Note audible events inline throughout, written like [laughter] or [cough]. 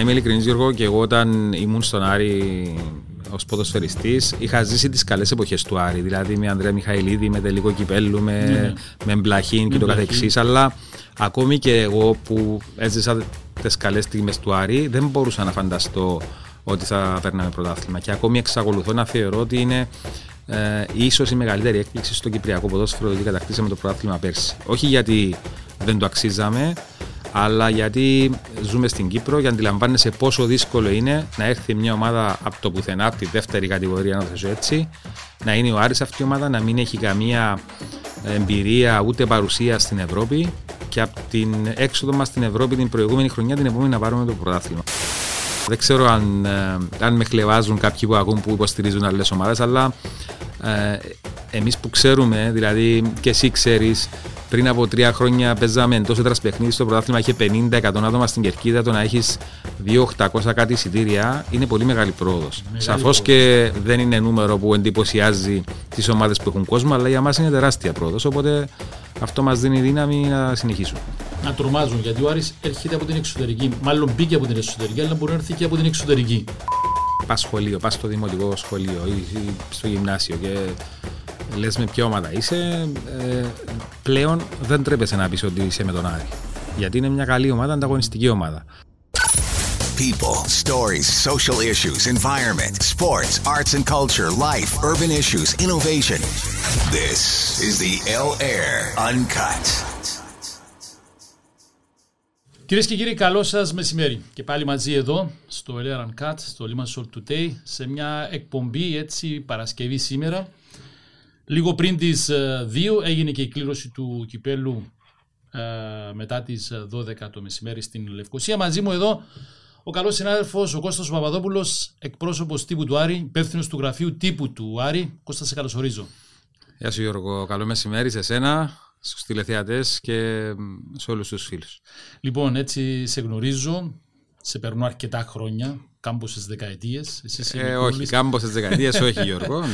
Είμαι ειλικρινής Γιώργο και εγώ όταν ήμουν στον Άρη ως ποδοσφαιριστής είχα ζήσει τις καλές εποχές του Άρη δηλαδή με Ανδρέα Μιχαηλίδη, με τελικό κυπέλου, με, ναι. με Μπλαχίν και το καθεξής αλλά ακόμη και εγώ που έζησα τις καλές στιγμές του Άρη δεν μπορούσα να φανταστώ ότι θα παίρναμε πρωτάθλημα και ακόμη εξακολουθώ να θεωρώ ότι είναι ε, ίσως η μεγαλύτερη έκπληξη στο Κυπριακό ποδόσφαιρο ότι κατακτήσαμε το πρωτάθλημα πέρσι. Όχι γιατί δεν το αξίζαμε, αλλά γιατί ζούμε στην Κύπρο και αντιλαμβάνεσαι πόσο δύσκολο είναι να έρθει μια ομάδα από το πουθενά, από τη δεύτερη κατηγορία, να θέσω έτσι, να είναι ο Άρης αυτή η ομάδα, να μην έχει καμία εμπειρία ούτε παρουσία στην Ευρώπη και από την έξοδο μας στην Ευρώπη την προηγούμενη χρονιά την επόμενη να πάρουμε το πρωτάθλημα. Δεν ξέρω αν, ε, αν με χλεβάζουν κάποιοι που ακούν που υποστηρίζουν άλλες ομάδες, αλλά ε, εμείς που ξέρουμε, δηλαδή και εσύ ξέρεις, πριν από τρία χρόνια παίζαμε εντός έδρας παιχνίδι στο πρωτάθλημα, είχε 50-100 άτομα στην κερκίδα. Το να έχεις 2-800 κάτι εισιτήρια είναι πολύ μεγάλη πρόοδος. Σαφώς και δεν είναι νούμερο που εντυπωσιάζει τις ομάδες που έχουν κόσμο, αλλά για μας είναι τεράστια πρόοδος. Οπότε αυτό μας δίνει δύναμη να συνεχίσουμε. Να τρομάζουν γιατί ο Άρης έρχεται από την εξωτερική. Μάλλον μπήκε από την εσωτερική, αλλά μπορεί να έρθει και από την εξωτερική. Πας σχολείο, πας στο δημοτικό σχολείο ή στο γυμνάσιο και λες με ποια ομάδα είσαι, ε, πλέον δεν τρέπεσαι να πεις ότι είσαι με τον Άρη. Γιατί είναι μια καλή ομάδα, ανταγωνιστική ομάδα. People, stories, social issues, environment, sports, arts and culture, life, urban issues, innovation. This is the L Air Uncut. Κυρίες και κύριοι, καλό σας μεσημέρι. Και πάλι μαζί εδώ στο LR Uncut, στο Limassol Today, σε μια εκπομπή έτσι Παρασκευή σήμερα. Λίγο πριν τις 2 ε, έγινε και η κλήρωση του κυπέλου ε, μετά τις 12 ε, το μεσημέρι στην Λευκοσία. Μαζί μου εδώ ο καλός συνάδελφος ο Κώστας Παπαδόπουλος, εκπρόσωπος τύπου του Άρη, υπεύθυνος του γραφείου τύπου του Άρη. Κώστα, σε καλωσορίζω. Γεια σου Γιώργο, καλό μεσημέρι σε σένα, στους τηλεθεατές και σε όλους τους φίλους. Λοιπόν, έτσι σε γνωρίζω, σε περνώ αρκετά χρόνια, κάμποσες δεκαετίες. Ε, όχι, κάμποσες δεκαετίες, όχι Γιώργο.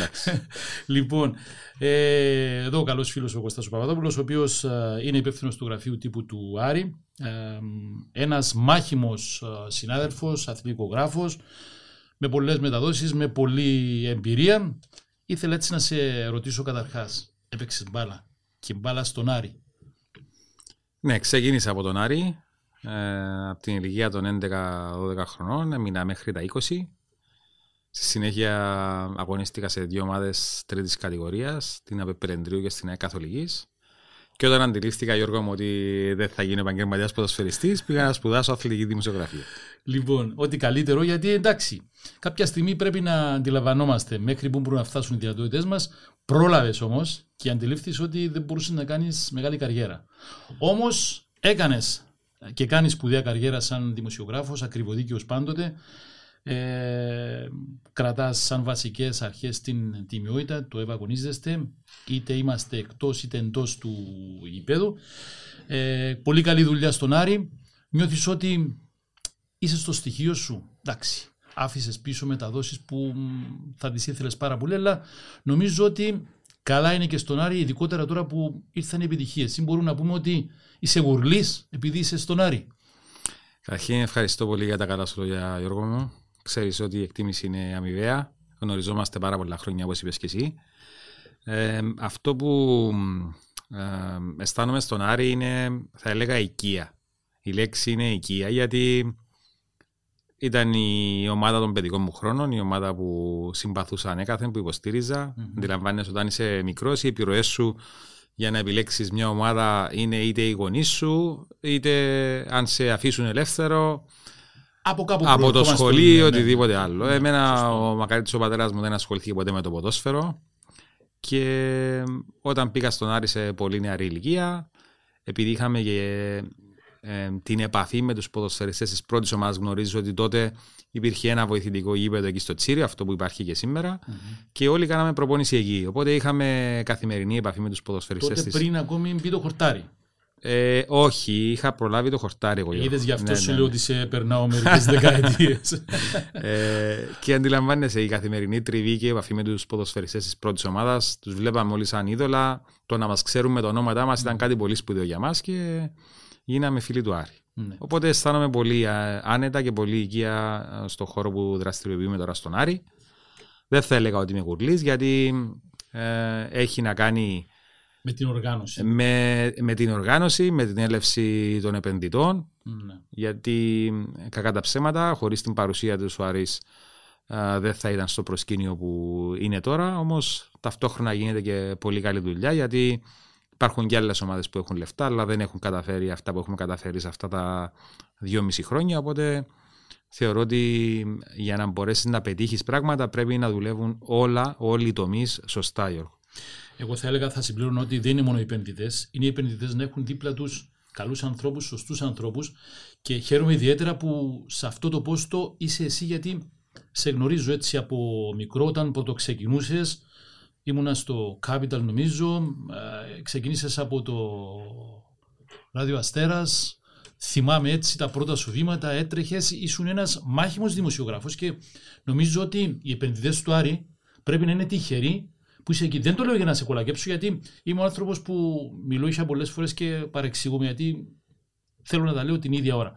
[laughs] λοιπόν, ε, εδώ ο καλός φίλος ο Κωστάσο Παπαδόπουλος, ο οποίος ε, είναι υπεύθυνος του γραφείου τύπου του Άρη. Ε, Ένας μάχημος ε, συνάδελφος, αθλητικογράφος, με πολλές μεταδόσεις, με πολλή εμπειρία. Ήθελα έτσι να σε ρωτήσω καταρχάς, έπαιξες μπάλα και μπάλα στον Άρη. Ναι, ξεκίνησα από τον Άρη ε, από την ηλικία των 11-12 χρονών, έμεινα μέχρι τα 20. Στη συνέχεια αγωνίστηκα σε δύο ομάδες τρίτης κατηγορίας, την Απεπερεντρίου και στην ΑΕ Καθολικής. Και όταν αντιλήφθηκα, Γιώργο μου, ότι δεν θα γίνω επαγγελματίας ποδοσφαιριστής, πήγα να σπουδάσω αθλητική δημοσιογραφία. Λοιπόν, ό,τι καλύτερο, γιατί εντάξει, κάποια στιγμή πρέπει να αντιλαμβανόμαστε μέχρι που μπορούν να φτάσουν οι δυνατότητέ μας. Πρόλαβες όμως και αντιλήφθη ότι δεν μπορούσες να κάνεις μεγάλη καριέρα. Όμως έκανες και κάνει σπουδαία καριέρα σαν δημοσιογράφος, ακριβοδίκαιος πάντοτε. Ε, κρατάς σαν βασικές αρχές την τιμιότητα, το ευαγωνίζεστε, είτε είμαστε εκτός είτε εντός του γηπέδου. Ε, πολύ καλή δουλειά στον Άρη. Νιώθεις ότι είσαι στο στοιχείο σου. Εντάξει, άφησες πίσω μεταδόσεις που θα τις ήθελες πάρα πολύ, αλλά νομίζω ότι καλά είναι και στον Άρη, ειδικότερα τώρα που ήρθαν οι επιτυχίες. Μπορούμε να πούμε ότι είσαι γουρλής επειδή είσαι στον Άρη. Καταρχήν, ευχαριστώ πολύ για τα καλά σου λόγια, Γιώργο μου. Ξέρεις ότι η εκτίμηση είναι αμοιβαία. Γνωριζόμαστε πάρα πολλά χρόνια, όπως είπες και εσύ. Ε, αυτό που ε, αισθάνομαι στον Άρη είναι, θα έλεγα, οικία. Η λέξη είναι οικία γιατί ήταν η ομάδα των παιδικών μου χρόνων, η ομάδα που συμπαθούσα ανέκαθεν, που υποστήριζα. Mm-hmm. Αντιλαμβάνεσαι όταν είσαι μικρός, οι επιρροές σου για να επιλέξεις μια ομάδα είναι είτε οι γονείς σου, είτε αν σε αφήσουν ελεύθερο, από, κάπου από το σχολείο ή ναι. οτιδήποτε άλλο. Ναι, Εμένα ο μακαρίτης ο πατέρας μου δεν ασχολήθηκε ποτέ με το ποδόσφαιρο και όταν πήγα στον Άρη σε πολύ νεαρή ηλικία, επειδή είχαμε και ε, την επαφή με τους ποδοσφαιριστές της πρώτης ομάδας γνωρίζω ότι τότε υπήρχε ένα βοηθητικό γήπεδο εκεί στο Τσίριο, αυτό που υπάρχει και σήμερα, mm-hmm. και όλοι κάναμε προπόνηση εκεί. Οπότε είχαμε καθημερινή επαφή με τους ποδοσφαιριστές. Τότε πριν ακόμη μπει το χορτάρι. Ε, όχι, είχα προλάβει το χορτάρι εγώ. Είδες γι' αυτό ναι, σου ναι, λέω ναι. ότι σε περνάω μερικές δεκαετίες. [laughs] ε, και αντιλαμβάνεσαι η καθημερινή τριβή και η επαφή με τους ποδοσφαιριστές της πρώτης ομάδας. Τους βλέπαμε όλοι σαν είδωλα. Το να μας ξέρουν με το ονόματά μας ήταν κάτι πολύ σπουδαίο για μας και γίναμε φίλοι του Άρη. Ναι. Οπότε αισθάνομαι πολύ α, άνετα και πολύ οικία στον χώρο που δραστηριοποιούμε τώρα στον Άρη. Δεν θα έλεγα ότι είμαι κουρλής γιατί ε, έχει να κάνει Με την οργάνωση. με, με την οργάνωση, με την έλευση των επενδυτών Ναι. γιατί ε, κακά τα ψέματα, χωρίς την παρουσία του ο Άρης α, δεν θα ήταν στο προσκήνιο που είναι τώρα, όμως ταυτόχρονα γίνεται και πολύ καλή δουλειά γιατί υπάρχουν και άλλες ομάδες που έχουν λεφτά αλλά δεν έχουν καταφέρει αυτά που έχουμε καταφέρει σε αυτά τα δυόμιση χρόνια, οπότε θεωρώ ότι για να μπορέσεις να πετύχεις πράγματα πρέπει να δουλεύουν όλα, όλοι οι τομείς σωστά, Γιώργο. Εγώ θα έλεγα, θα συμπλήρωνω ότι δεν είναι μόνο οι επενδυτές. Είναι οι επενδυτές να έχουν δίπλα τους καλούς ανθρώπους, σωστούς ανθρώπους και χαίρομαι ιδιαίτερα που σε αυτό το πόστο είσαι εσύ γιατί σε γνωρίζω έτσι από μικρό όταν πρώτο ξεκινούσε. Ήμουνα στο Capital νομίζω, ε, ξεκίνησες από το Ράδιο Αστέρας, θυμάμαι έτσι τα πρώτα σου βήματα, έτρεχες, ήσουν ένας μάχημος δημοσιογράφος και νομίζω ότι οι επενδυτές του Άρη πρέπει να είναι τυχεροί που είσαι εκεί. Δεν το λέω για να σε κολακέψω γιατί είμαι ο άνθρωπος που μιλούσα πολλές φορές και παρεξηγούμε γιατί θέλω να τα λέω την ίδια ώρα.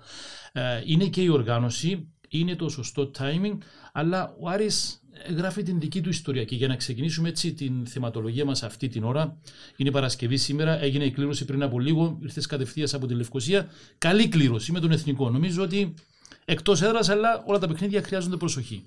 Ε, είναι και η οργάνωση, είναι το σωστό timing, αλλά ο Άρης γράφει την δική του ιστορία. Και για να ξεκινήσουμε έτσι την θεματολογία μας αυτή την ώρα, είναι Παρασκευή σήμερα, έγινε η κλήρωση πριν από λίγο, ήρθες κατευθείαν από τη Λευκοσία. Καλή κλήρωση με τον Εθνικό. Νομίζω ότι εκτός έδρας, αλλά όλα τα παιχνίδια χρειάζονται προσοχή.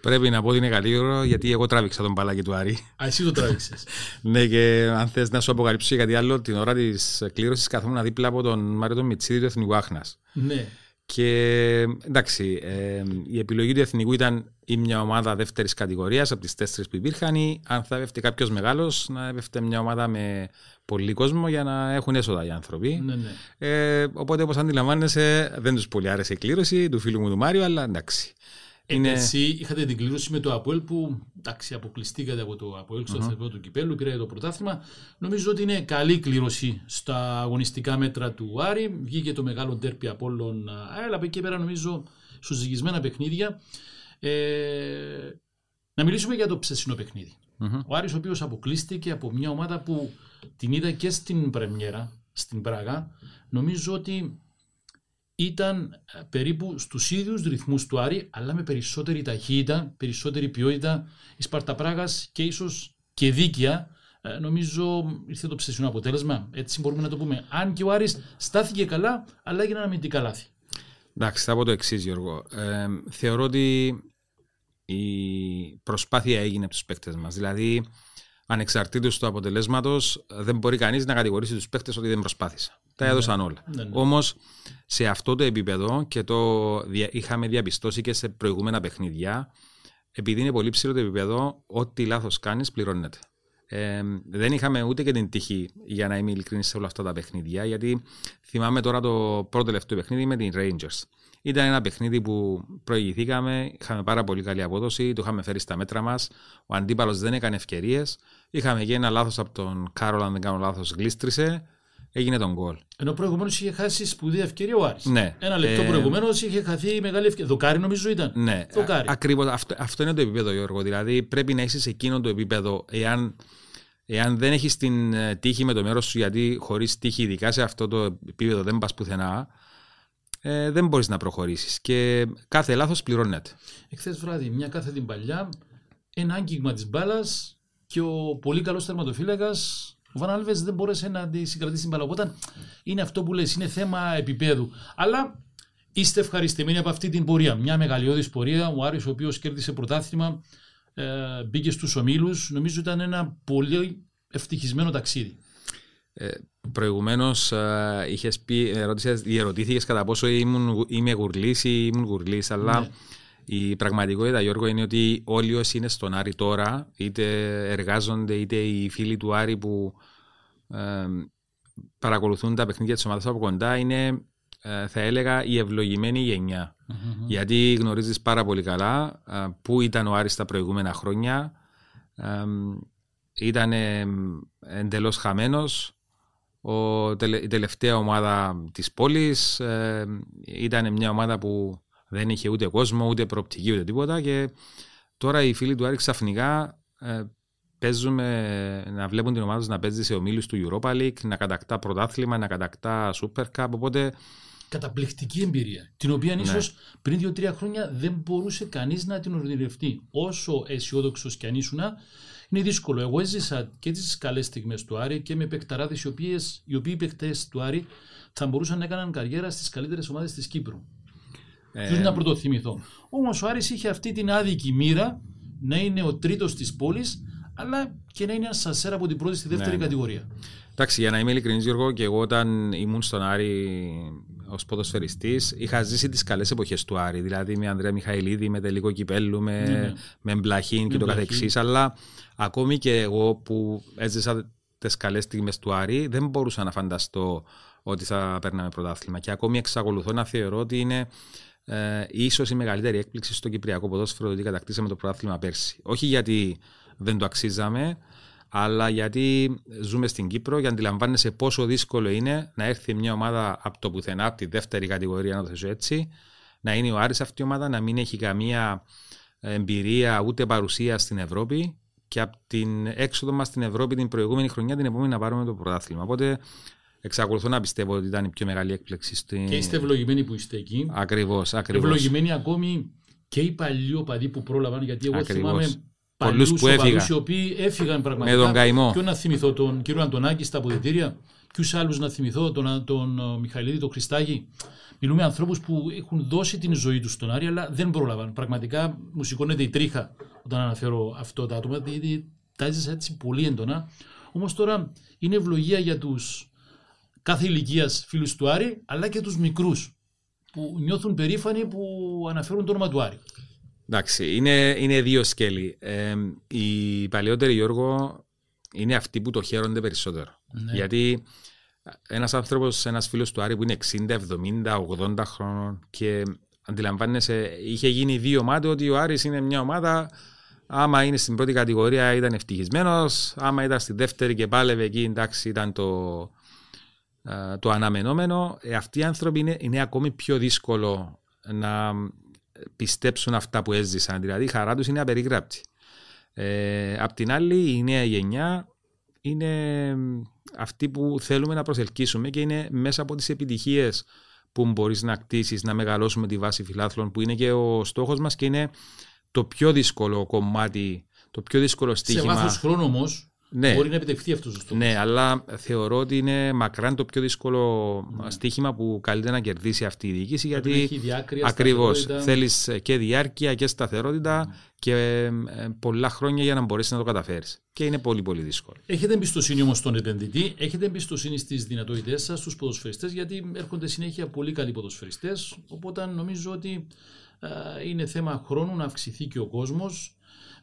Πρέπει να πω ότι είναι καλύτερο γιατί εγώ τράβηξα τον μπαλάκι του Άρη. Α, εσύ το τράβηξες. [laughs] ναι, και αν θες να σου αποκαλύψω κάτι άλλο, την ώρα της κλήρωσης καθόμουν δίπλα από τον Μάριο τον Μιτσίδη του Εθνικού Άχνας. ναι. Και εντάξει, ε, η επιλογή του Εθνικού ήταν ή μια ομάδα δεύτερης κατηγορίας από τις τέσσερις που υπήρχαν, ή αν θα έπεφτε κάποιος μεγάλος, να έπεφτε μια ομάδα με πολύ κόσμο για να έχουν έσοδα οι άνθρωποι. ναι, ναι. Ε, οπότε, όπως αντιλαμβάνεσαι, δεν τους πολύ άρεσε η κλήρωση του φίλου μου του Μάριου, αλλά εντάξει. Είναι... Εσύ είχατε την κλήρωση με το Αποέλ που εντάξει, αποκλειστήκατε από το Αποέλ στο mm-hmm. του κυπέλου, πήρατε το πρωτάθλημα. Νομίζω ότι είναι καλή κλήρωση στα αγωνιστικά μέτρα του Άρη. Βγήκε το μεγάλο ντέρπι Απόλλων ΑΕΛ. Από εκεί πέρα νομίζω στου ζυγισμένα παιχνίδια. Ε, να μιλήσουμε για το ψεσινό παιχνίδι. Μμμ. Ο Άρης ο οποίος αποκλείστηκε από μια ομάδα που την είδα και στην Πρεμιέρα, στην Πράγα. Νομίζω ότι ήταν ε, περίπου στους ίδιους ρυθμούς του Άρη, αλλά με περισσότερη ταχύτητα, περισσότερη ποιότητα η Σπάρτα Πράγας και ίσως και δίκαια. Ε, νομίζω ήρθε το ψεσινό αποτέλεσμα, έτσι μπορούμε να το πούμε. Αν και ο Άρης στάθηκε καλά, αλλά έγιναν αμυντικά λάθη. Εντάξει, θα πω το εξής, Γιώργο. Ε, θεωρώ ότι η προσπάθεια έγινε από τους παίκτες μας. Δηλαδή, ανεξαρτήτως του αποτελέσματος, δεν μπορεί κανείς να κατηγορήσει τους παίκτες ότι δεν προσπάθησαν. Τα έδωσαν όλα. Ναι, ναι. Όμως, σε αυτό το επίπεδο και το δια- είχαμε διαπιστώσει και σε προηγούμενα παιχνίδια, επειδή είναι πολύ ψηλό το επίπεδο, ό,τι λάθος κάνεις πληρώνεται. Ε, δεν είχαμε ούτε και την τύχη, για να είμαι ειλικρινής, σε όλα αυτά τα παιχνίδια, γιατί θυμάμαι τώρα το πρώτο τελευταίο παιχνίδι με την Rangers. Ήταν ένα παιχνίδι που προηγηθήκαμε, είχαμε πάρα πολύ καλή απόδοση, το είχαμε φέρει στα μέτρα μας. Ο αντίπαλος δεν έκανε ευκαιρίες. Είχαμε και ένα λάθος από τον Κάρολ, αν δεν κάνω λάθος, γλίστρισε. Έγινε τον γκολ. Ενώ προηγουμένως είχε χάσει σπουδαία ευκαιρία ο Άρης. Ναι. Ένα λεπτό Ε, προηγουμένως είχε χαθεί μεγάλη ευκαιρία. Δοκάρι νομίζω ήταν. Ναι, Δοκάρι. ακριβώς. Αυτό, αυτό είναι το επίπεδο, Γιώργο. Δηλαδή πρέπει να είσαι σε εκείνο το επίπεδο. Εάν, εάν δεν έχεις την ε, τύχη με το μέρος σου, γιατί χωρίς τύχη, ειδικά σε αυτό το επίπεδο, δεν πας πουθενά, ε, δεν μπορείς να προχωρήσεις. Και κάθε λάθος πληρώνεται. Εχθές βράδυ, μια κάθε την παλιά, ένα άγγιγμα της μπάλας και ο πολύ καλός τερματοφύλακα, ο Βαν Άλβες, δεν μπόρεσε να τη συγκρατήσει την μπάλα. Οπότε είναι αυτό που λες, είναι θέμα επίπεδου. Αλλά είστε ευχαριστημένοι από αυτή την πορεία. Μια μεγαλειώδης πορεία. Ο Άρης, ο οποίος κέρδισε πρωτάθλημα, ε, μπήκε στους ομίλους. Νομίζω ήταν ένα πολύ ευτυχισμένο ταξίδι. Ε, Προηγουμένως, διερωτήθηκε κατά πόσο ήμουν, είμαι γουρλής ή ήμουν γουρλής. Αλλά Ναι. η πραγματικότητα, Γιώργο, είναι ότι όλοι όσοι είναι στον Άρη τώρα, είτε εργάζονται, είτε οι φίλοι του Άρη που ε, παρακολουθούν τα παιχνίδια της ομάδας από κοντά, είναι, ε, θα έλεγα, η ευλογημένη γενιά. Γιατί γνωρίζεις πάρα πολύ καλά ε, πού ήταν ο Άρης τα προηγούμενα χρόνια. Ε, ήταν ε, εντελώς χαμένος. Ο, τελε- η τελευταία ομάδα της πόλης ε, ήταν μια ομάδα που δεν είχε ούτε κόσμο, ούτε προοπτική, ούτε τίποτα και τώρα οι φίλοι του Άρη ξαφνικά ε, παίζουμε, να βλέπουν την ομάδα να παίζει σε ομίλους του Europa League, να κατακτά πρωτάθλημα, να κατακτά Super Cup. Οπότε καταπληκτική εμπειρία, την οποία ναι. ίσως πριν δύο-τρία χρόνια δεν μπορούσε κανείς να την ορεινευτεί. Όσο αισιόδοξος κι αν ήσουν, είναι δύσκολο. Εγώ έζησα και τις καλές στιγμές του Άρη και με παικταράδε οι, οποίες, οι οποίοι παικτέ του Άρη θα μπορούσαν να έκαναν καριέρα στις καλύτερες ομάδες της Κύπρου. Ε... να πρωτοθυμηθώ; Όμως ο Άρης είχε αυτή την άδικη μοίρα να είναι ο τρίτος της πόλης, αλλά και να είναι ένας σασέρα από την πρώτη στη δεύτερη ναι, ναι. κατηγορία. Εντάξει, για να είμαι ειλικρινής, Γιώργο, και εγώ όταν ήμουν στον Άρη ως ποδοσφαιριστής, είχα ζήσει τις καλές εποχές του Άρη. Δηλαδή με Ανδρέα Μιχαηλίδη, με τελικό κυπέλου, με, ναι. με Μπλαχίν και το καθεξής. Αλλά ακόμη και εγώ που έζησα τις καλές στιγμές του Άρη, δεν μπορούσα να φανταστώ ότι θα παίρναμε πρωτάθλημα. Και ακόμη εξακολουθώ να θεωρώ ότι είναι ε, ίσως η μεγαλύτερη έκπληξη στο Κυπριακό ποδόσφαιρο ότι κατακτήσαμε το πρωτάθλημα πέρσι. Όχι γιατί δεν το αξίζαμε, αλλά γιατί ζούμε στην Κύπρο και αντιλαμβάνεσαι πόσο δύσκολο είναι να έρθει μια ομάδα από το πουθενά, από τη δεύτερη κατηγορία, να το θέσω έτσι, να είναι ο Άρης αυτή η ομάδα, να μην έχει καμία εμπειρία ούτε παρουσία στην Ευρώπη και από την έξοδο μας στην Ευρώπη την προηγούμενη χρονιά, την επόμενη να πάρουμε το πρωτάθλημα. Οπότε εξακολουθώ να πιστεύω ότι ήταν η πιο μεγάλη έκπληξη. Στην... Και είστε ευλογημένοι που είστε εκεί. Ακριβώς. Ευλογημένοι ακόμη και οι παλιοί οπαδοί που πρόλαβαν, γιατί εγώ ακριβώς. θυμάμαι Πολλούς που έφυγαν. Οι οποίοι έφυγαν πραγματικά. Με τον καημό. Ποιο να θυμηθώ, τον κύριο Αντωνάκη στα αποδητήρια. Ποιους άλλους να θυμηθώ, τον, τον ε, Μιχαηλίδη, τον Χριστάκη. Μιλούμε ανθρώπους που έχουν δώσει την ζωή τους στον Άρη, αλλά δεν πρόλαβαν. Πραγματικά μου σηκώνεται η τρίχα όταν αναφέρω αυτό το άτομα, γιατί τα έζησα έτσι πολύ έντονα. Όμως τώρα είναι ευλογία για τους κάθε ηλικίας φίλους του Άρη, αλλά και τους μικρούς που νιώθουν περήφανοι που αναφέρουν το όνομα του Άρη. Εντάξει, είναι, είναι δύο σκέλη. Ε, οι παλαιότεροι, Γιώργο, είναι αυτοί που το χαίρονται περισσότερο. Ναι. Γιατί ένας άνθρωπος, ένας φίλος του Άρη που είναι 60, 70, 80 χρόνων και αντιλαμβάνεσαι, είχε γίνει δύο ομάδες ότι ο Άρης είναι μια ομάδα. Άμα είναι στην πρώτη κατηγορία ήταν ευτυχισμένος. Άμα ήταν στη δεύτερη και πάλευε εκεί, εντάξει, ήταν το, το αναμενόμενο. Ε, αυτοί οι άνθρωποι είναι, είναι ακόμη πιο δύσκολο να πιστέψουν αυτά που έζησαν. Δηλαδή η χαρά τους είναι απερίγραπτη. Ε, απ' την άλλη, η νέα γενιά είναι αυτή που θέλουμε να προσελκύσουμε και είναι μέσα από τις επιτυχίες που μπορείς να κτίσεις, να μεγαλώσουμε τη βάση φιλάθλων, που είναι και ο στόχος μας και είναι το πιο δύσκολο κομμάτι, το πιο δύσκολο στοίχημα. Σε βάθος χρόνου όμως, ναι. μπορεί να επιτευχθεί αυτός ο στόχος. Ναι, αλλά θεωρώ ότι είναι μακράν το πιο δύσκολο ναι. στοίχημα που καλύτερα να κερδίσει αυτή η διοίκηση. Γιατί ακριβώς θέλεις και διάρκεια και σταθερότητα ναι. και ε, πολλά χρόνια για να μπορέσεις να το καταφέρεις. Και είναι πολύ πολύ δύσκολο. Έχετε εμπιστοσύνη όμως στον επενδυτή, έχετε εμπιστοσύνη στις δυνατότητές σας, στους ποδοσφαιριστές, γιατί έρχονται συνέχεια πολύ καλοί ποδοσφαιριστές. Οπότε νομίζω ότι ε, είναι θέμα χρόνου να αυξηθεί και ο κόσμος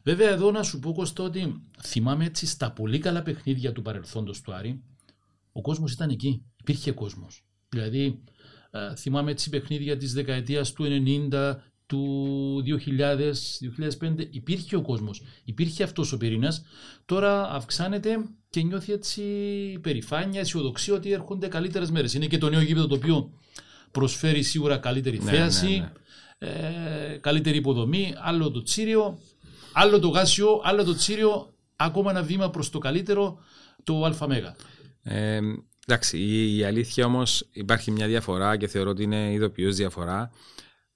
Βέβαια, εδώ να σου πω Κώστα ότι θυμάμαι έτσι στα πολύ καλά παιχνίδια του παρελθόντος του Άρη, ο κόσμος ήταν εκεί. Υπήρχε κόσμος. Δηλαδή, ε, θυμάμαι έτσι παιχνίδια της δεκαετίας του 90, του 2000, 2005, υπήρχε ο κόσμος. Υπήρχε αυτός ο πυρήνας. Τώρα αυξάνεται και νιώθει έτσι περηφάνεια, αισιοδοξία ότι έρχονται καλύτερες μέρες. Είναι και το νέο γήπεδο το οποίο προσφέρει σίγουρα καλύτερη ναι, θέαση, ναι, ναι. Ε, καλύτερη υποδομή, άλλο το τσίριο. Άλλο το γάσιο, άλλο το τσίριο, ακόμα ένα βήμα προς το καλύτερο, το ΑΜΕΓΑ. Ε, εντάξει, η, η αλήθεια όμως υπάρχει μια διαφορά και θεωρώ ότι είναι ειδοποιώς διαφορά.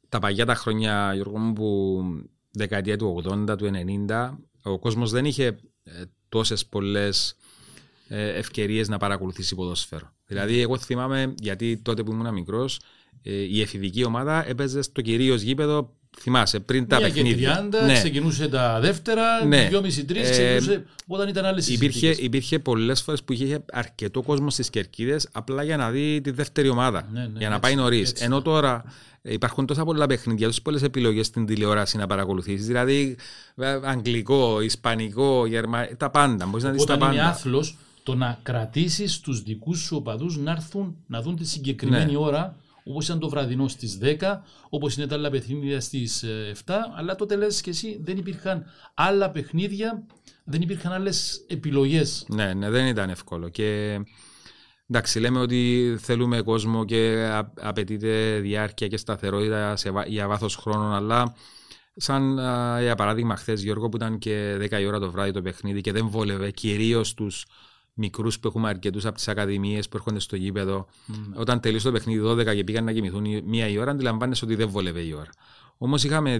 Τα παγιά τα χρόνια, Γιώργο μου, που δεκαετία του 80, του 90, ο κόσμος δεν είχε ε, τόσες πολλές ε, ευκαιρίες να παρακολουθήσει ποδόσφαιρο. Δηλαδή, εγώ θυμάμαι, γιατί τότε που ήμουν μικρός, ε, η εφηβική ομάδα έπαιζε στο κυρίως γήπεδο Θυμάσαι πριν τα παιχνίδια. Και 30, ναι. ξεκινούσε τα δεύτερα, ναι. 2,5-3, ε, ξεκινούσε όταν ήταν άλλες υπήρχε, υπήρχε πολλές φορές που είχε αρκετό κόσμο στις κερκίδες απλά για να δει τη δεύτερη ομάδα. Ναι, ναι, για να πάει νωρίς. Ενώ τώρα υπάρχουν τόσα πολλά παιχνίδια, τόσες πολλές επιλογές στην τηλεόραση να παρακολουθήσει. Δηλαδή, ε, αγγλικό, ισπανικό, γερμανικό, τα πάντα. Μπορείς να δεις τα πάντα. Είναι άθλος το να κρατήσεις τους δικούς σου οπαδούς να έρθουν να δουν τη συγκεκριμένη ναι. ώρα όπως ήταν το βραδινό στις 10, όπως είναι τα άλλα παιχνίδια στις 7, ε, αλλά τότε λες και εσύ δεν υπήρχαν άλλα παιχνίδια, δεν υπήρχαν άλλες επιλογές. Ναι, ναι, δεν ήταν εύκολο. Και εντάξει, λέμε ότι θέλουμε κόσμο και απαιτείται διάρκεια και σταθερότητα σε, για βάθος χρόνου, αλλά Σαν για παράδειγμα, χθες Γιώργο που ήταν και 10 η ώρα το βράδυ το παιχνίδι και δεν βόλευε κυρίως τους μικρούς που έχουμε αρκετούς από τις ακαδημίες που έρχονται στο γήπεδο. Mm. Όταν τελείωσε το παιχνίδι 12 και πήγαν να κοιμηθούν μία η ώρα, αντιλαμβάνεσαι ότι δεν βόλευε η ώρα. Όμως είχαμε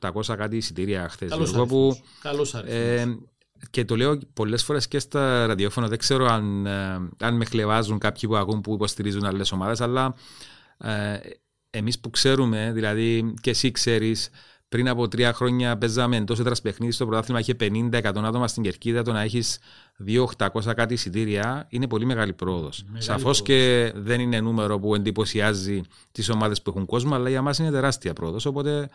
2.800 κάτι εισιτήρια χθες. Καλώ που, ε, και το λέω πολλές φορές και στα ραδιόφωνα. Δεν ξέρω αν, ε, αν με χλεβάζουν κάποιοι που ακούν που υποστηρίζουν άλλες ομάδες, αλλά ε, εμείς που ξέρουμε, δηλαδή και εσύ ξέρεις, πριν από τρία χρόνια παίζαμε τόσο έδρας παιχνίδι στο πρωτάθλημα, είχε 50-100 άτομα στην κερκίδα. Το να έχεις 2.800 κάτι εισιτήρια είναι πολύ μεγάλη πρόοδος. Σαφώς και δεν είναι νούμερο που εντυπωσιάζει τις ομάδες που έχουν κόσμο, αλλά για μας είναι τεράστια πρόοδος. Οπότε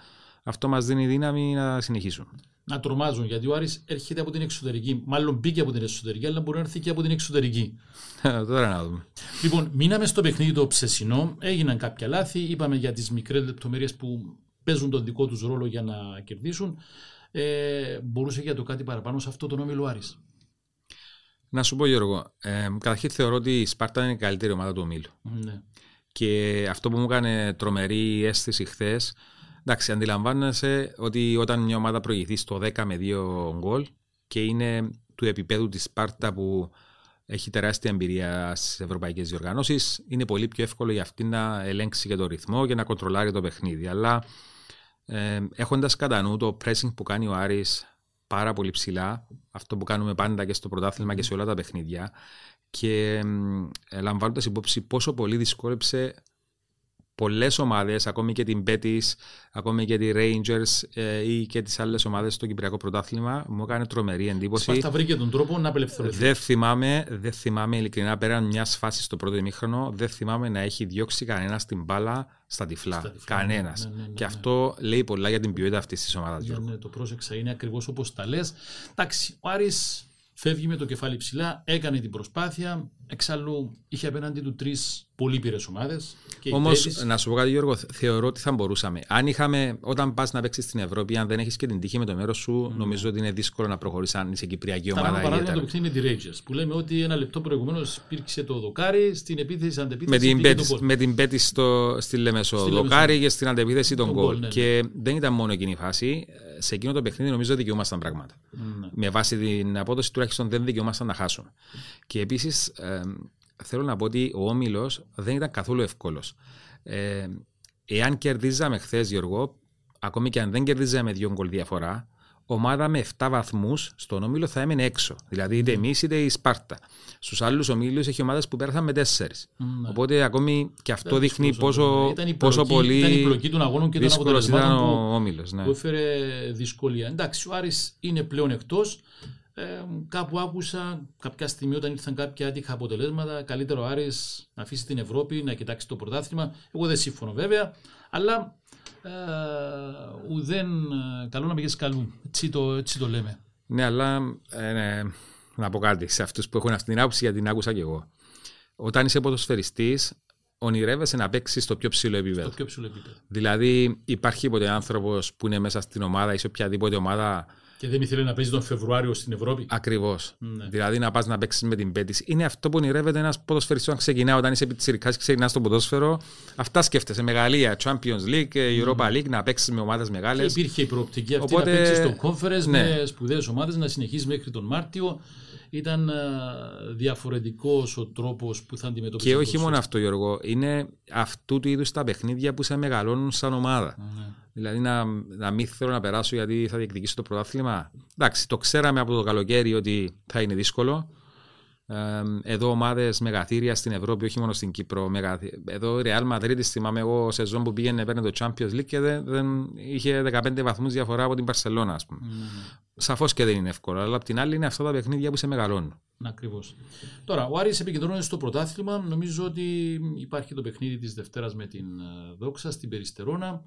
αυτό μας δίνει δύναμη να συνεχίσουν. Να τρομάζουν, γιατί ο Άρης έρχεται από την εξωτερική. Μάλλον μπήκε από την εσωτερική, αλλά μπορεί να έρθει και από την εξωτερική. [laughs] Τώρα να δούμε. Λοιπόν, μείναμε στο παιχνίδι το ψεσινό. Έγιναν κάποια λάθη. Είπαμε για τις μικρές λεπτομέρειες που παίζουν τον δικό τους ρόλο για να κερδίσουν. Ε, μπορούσε για το κάτι παραπάνω σε αυτό τον όμιλο Άρης. Να σου πω Γιώργο, ε, καταρχήν θεωρώ ότι η Σπάρτα είναι η καλύτερη ομάδα του ομίλου. Ναι. Και αυτό που μου έκανε τρομερή αίσθηση χθες, εντάξει, αντιλαμβάνεσαι ότι όταν μια ομάδα προηγηθεί στο 10 με 2 γκολ και είναι του επίπεδου της Σπάρτα που έχει τεράστια εμπειρία στις ευρωπαϊκές διοργανώσεις, είναι πολύ πιο εύκολο για αυτή να ελέγξει και το ρυθμό και να κοντρολάρει το παιχνίδι. Αλλά ε, έχοντας κατά νου το pressing που κάνει ο Άρης πάρα πολύ ψηλά, αυτό που κάνουμε πάντα και στο πρωτάθλημα και σε όλα τα παιχνίδια, και ε, λαμβάνοντας υπόψη πόσο πολύ δυσκόλεψε πολλές ομάδες, ακόμη και την Betis, ακόμη και τη Rangers ε, ή και τις άλλες ομάδες στο Κυπριακό Πρωτάθλημα, μου έκανε τρομερή εντύπωση. Σπάρτα βρήκε τον τρόπο να απελευθερωθεί. Δεν θυμάμαι, δεν θυμάμαι ειλικρινά πέραν μιας φάσης στο πρώτο ημίχρονο, δεν θυμάμαι να έχει διώξει κανένας την μπάλα στα τυφλά. Στα τυφλά Κανένας. Ναι, ναι, ναι, και ναι. αυτό λέει πολλά για την ποιότητα αυτής της ομάδας. Ναι, ναι, το πρόσεξα. Είναι ακριβώς όπως τα λες. Εντάξει, ο Άρης φεύγει με το κεφάλι ψηλά, έκανε την προσπάθεια. Εξάλλου είχε απέναντι του τρεις πολύ πυρε ομάδες. Όμως, να σου πω κάτι, Γιώργο, θεωρώ ότι θα μπορούσαμε. Αν είχαμε, όταν πας να παίξεις στην Ευρώπη, αν δεν έχεις και την τύχη με το μέρος σου, mm. νομίζω ότι είναι δύσκολο να προχωρήσεις αν είσαι κυπριακή ομάδα. Θα παράδειγμα το παιχνίδι με τη Rangers, που λέμε ότι ένα λεπτό προηγουμένως υπήρξε το δοκάρι, στην επίθεση αντεπίθεση. Με την, με την πέτη στο, στη Λεμεσό. Δοκάρι και στην αντεπίθεση τον γκολ. Και ναι. δεν ήταν μόνο εκείνη η φάση. Σε εκείνο το παιχνίδι νομίζω δικαιούμασταν πράγματα. Ναι. Με βάση την απόδοση τουλάχιστον δεν δικαιούμασταν να χάσουμε. Και επίσης θέλω να πω ότι ο Όμιλος δεν ήταν καθόλου εύκολος. Ε, εάν κερδίζαμε χθες, Γιώργο, ακόμη και αν δεν κερδίζαμε δύο γκολ διαφορά, ομάδα με 7 βαθμούς στον όμιλο θα έμενε έξω. Δηλαδή είτε εμείς είτε η Σπάρτα. Στους άλλους ομίλους έχει ομάδες που πέρασαν με 4. Ναι. Οπότε ακόμη και αυτό ήταν δείχνει πόσο, ήταν πόσο πολύ. Ήταν η πλοκή των αγώνων και των αποτελεσμάτων που, ο όμιλος, ναι. που έφερε δυσκολία. Εντάξει, ο Άρης είναι πλέον εκτός. Ε, κάπου άκουσα κάποια στιγμή όταν ήρθαν κάποια άτυχα αποτελέσματα, καλύτερο Άρης να αφήσει την Ευρώπη, να κοιτάξει το πρωτάθλημα. Εγώ δεν σύμφωνο βέβαια, αλλά ε, ουδέν ε, καλό να πήγες καλού. Έτσι το, έτσι το λέμε. Ναι, αλλά ε, ναι, να πω κάτι σε αυτούς που έχουν αυτή την άποψη, γιατί την άκουσα και εγώ. Όταν είσαι ποδοσφαιριστής, ονειρεύεσαι να παίξεις στο πιο ψηλό επίπεδο. Στο πιο ψηλό επίπεδο. Δηλαδή, υπάρχει ποτέ άνθρωπος που είναι μέσα στην ομάδα ή σε οποιαδήποτε ομάδα και δεν ήθελε να παίζει τον Φεβρουάριο στην Ευρώπη. Ακριβώς. Ναι. Δηλαδή να πας να παίξεις με την πέτης. Είναι αυτό που ονειρεύεται ένας ποδοσφαιριστής όταν ξεκινά, όταν είσαι πιτσυρικά και ξεκινάς στο ποδόσφαιρο. Αυτά σκέφτεσαι. Μεγαλεία, Champions League, Europa League, να παίξεις με ομάδες μεγάλες. Υπήρχε η προοπτική αυτή Οπότε... να παίξεις στο Conference ναι. με σπουδαίες ομάδες, να συνεχίσεις μέχρι τον Μάρτιο ήταν διαφορετικός ο τρόπος που θα αντιμετωπίσει. Και όχι μόνο αυτό, Γιώργο. Είναι αυτού του είδους τα παιχνίδια που σε μεγαλώνουν σαν ομάδα. Ναι. Δηλαδή να, να μην θέλω να περάσω γιατί θα διεκδικήσω το πρωτάθλημα. Εντάξει, το ξέραμε από το καλοκαίρι ότι θα είναι δύσκολο. Εδώ ομάδες μεγαθύρια στην Ευρώπη, όχι μόνο στην Κύπρο. Εδώ η Real Madrid, θυμάμαι εγώ, σε ζώο που πήγαινε παίρνει το Champions League και δεν, δεν είχε 15 βαθμούς διαφορά από την Παρσελώνα, ας πούμε. Mm. Σαφώς και δεν είναι εύκολο, αλλά απ' την άλλη είναι αυτά τα παιχνίδια που σε μεγαλώνουν. Ακριβώς. Τώρα, ο Άρης επικεντρώνεται στο πρωτάθλημα. Νομίζω ότι υπάρχει το παιχνίδι της Δευτέρας με την ε, Δόξα στην Περιστερώνα.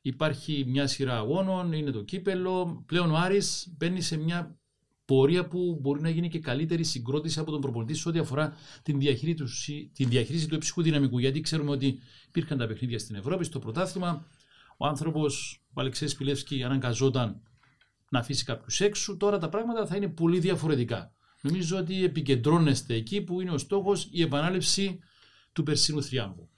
Υπάρχει μια σειρά αγώνων, είναι το κύπελο. Πλέον ο Άρης μπαίνει σε μια πορεία που μπορεί να γίνει και καλύτερη συγκρότηση από τον προπονητή σε ό,τι αφορά την διαχείριση, την διαχείριση του εψυχού δυναμικού. Γιατί ξέρουμε ότι υπήρχαν τα παιχνίδια στην Ευρώπη, στο πρωτάθλημα. Ο άνθρωπος, ο Αλεξέης Πιλεύσκη, αναγκαζόταν να αφήσει κάποιους έξω. Τώρα τα πράγματα θα είναι πολύ διαφορετικά. Νομίζω ότι επικεντρώνεστε εκεί που είναι ο στόχος η επανάληψη του περσίνου θριάμβου.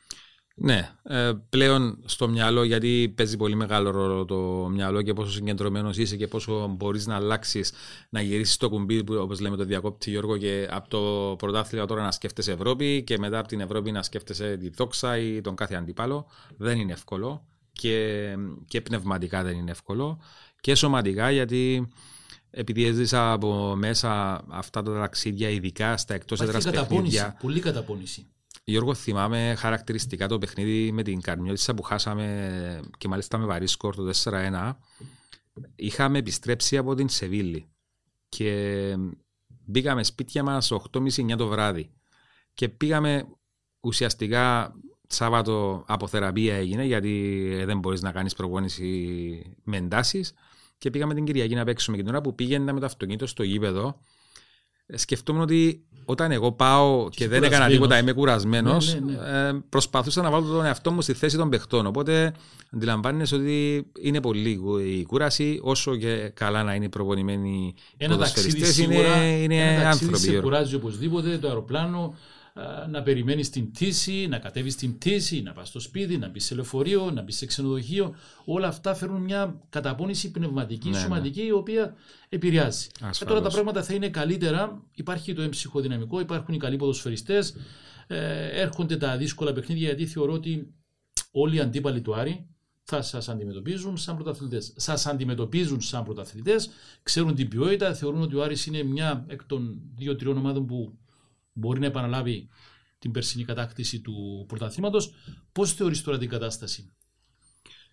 Ναι, ε, πλέον στο μυαλό, γιατί παίζει πολύ μεγάλο ρόλο το μυαλό και πόσο συγκεντρωμένος είσαι και πόσο μπορείς να αλλάξεις, να γυρίσεις το κουμπί, όπως λέμε το διακόπτη Γιώργο, και από το πρωτάθλημα τώρα να σκέφτεσαι Ευρώπη και μετά από την Ευρώπη να σκέφτεσαι τη δόξα ή τον κάθε αντίπαλο. Δεν είναι εύκολο και, και πνευματικά δεν είναι εύκολο και σωματικά γιατί επειδή έζησα από μέσα αυτά τα ταξίδια, ειδικά στα εκτός έδρας παιχνίδια. Πολύ καταπώνηση. Γιώργο, θυμάμαι χαρακτηριστικά το παιχνίδι με την Καρμιώτησα που χάσαμε και μάλιστα με βαρύ σκορ το 4-1. Είχαμε επιστρέψει από την Σεβίλη και μπήκαμε σπίτια μας 8.30-9 το βράδυ και πήγαμε ουσιαστικά Σάββατο από θεραπεία έγινε γιατί δεν μπορείς να κάνεις προπόνηση με εντάσεις και πήγαμε την Κυριακή να παίξουμε και την ώρα που πήγαινα με το αυτοκίνητο στο γήπεδο σκεφτόμουν ότι όταν εγώ πάω και, και δεν έκανα τίποτα, είμαι κουρασμένος, ναι, ναι, ναι. ε, προσπαθούσα να βάλω τον εαυτό μου στη θέση των παιχτών. Οπότε αντιλαμβάνεσαι ότι είναι πολύ η κούραση, όσο και καλά να είναι προπονημένοι οι ποδοσφαιριστές, είναι, είναι ένα άνθρωποι. Σε κουράζει οπωσδήποτε το αεροπλάνο, να περιμένεις την τύση, να κατέβεις στην τύση, να πας στο σπίτι, να μπεις σε λεωφορείο, να μπεις σε ξενοδοχείο. Όλα αυτά φέρνουν μια καταπώνηση πνευματική, ναι, ναι. σωματική, ναι. η οποία επηρεάζει. Και τώρα τα πράγματα θα είναι καλύτερα. Υπάρχει το εμψυχοδυναμικό, υπάρχουν οι καλοί ποδοσφαιριστές. Ε, έρχονται τα δύσκολα παιχνίδια γιατί θεωρώ ότι όλοι οι αντίπαλοι του Άρη θα σας αντιμετωπίζουν σαν πρωταθλητές. Σας αντιμετωπίζουν σαν πρωταθλητές, ξέρουν την ποιότητα, θεωρούν ότι ο Άρης είναι μια εκ των δύο-τριών ομάδων που μπορεί να επαναλάβει την περσινή κατάκτηση του πρωταθλήματος. Πώς θεωρείς τώρα την κατάσταση,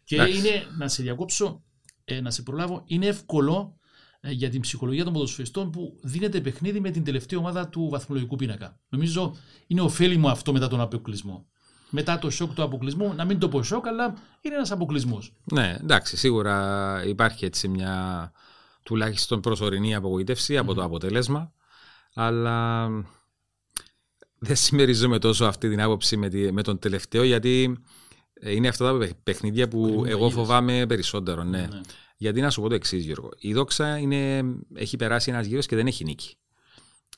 Και είναι, να σε διακόψω, ε, να σε προλάβω, είναι εύκολο ε, για την ψυχολογία των ποδοσφαιριστών που δίνεται παιχνίδι με την τελευταία ομάδα του βαθμολογικού πίνακα. Νομίζω είναι ωφέλιμο αυτό μετά τον αποκλεισμό. Μετά το σοκ του αποκλεισμού, να μην το πω σοκ, αλλά είναι ένας αποκλεισμός. Ναι, εντάξει, σίγουρα υπάρχει έτσι μια τουλάχιστον προσωρινή απογοήτευση από το αποτέλεσμα. Αλλά δεν συμμερίζομαι τόσο αυτή την άποψη με, τη, με τον τελευταίο, γιατί ε, είναι αυτά τα παιχνίδια που εγώ φοβάμαι περισσότερο. Ναι. ναι. Γιατί να σου πω το εξής, Γιώργο. Η δόξα είναι, έχει περάσει ένας γύρος και δεν έχει νίκη.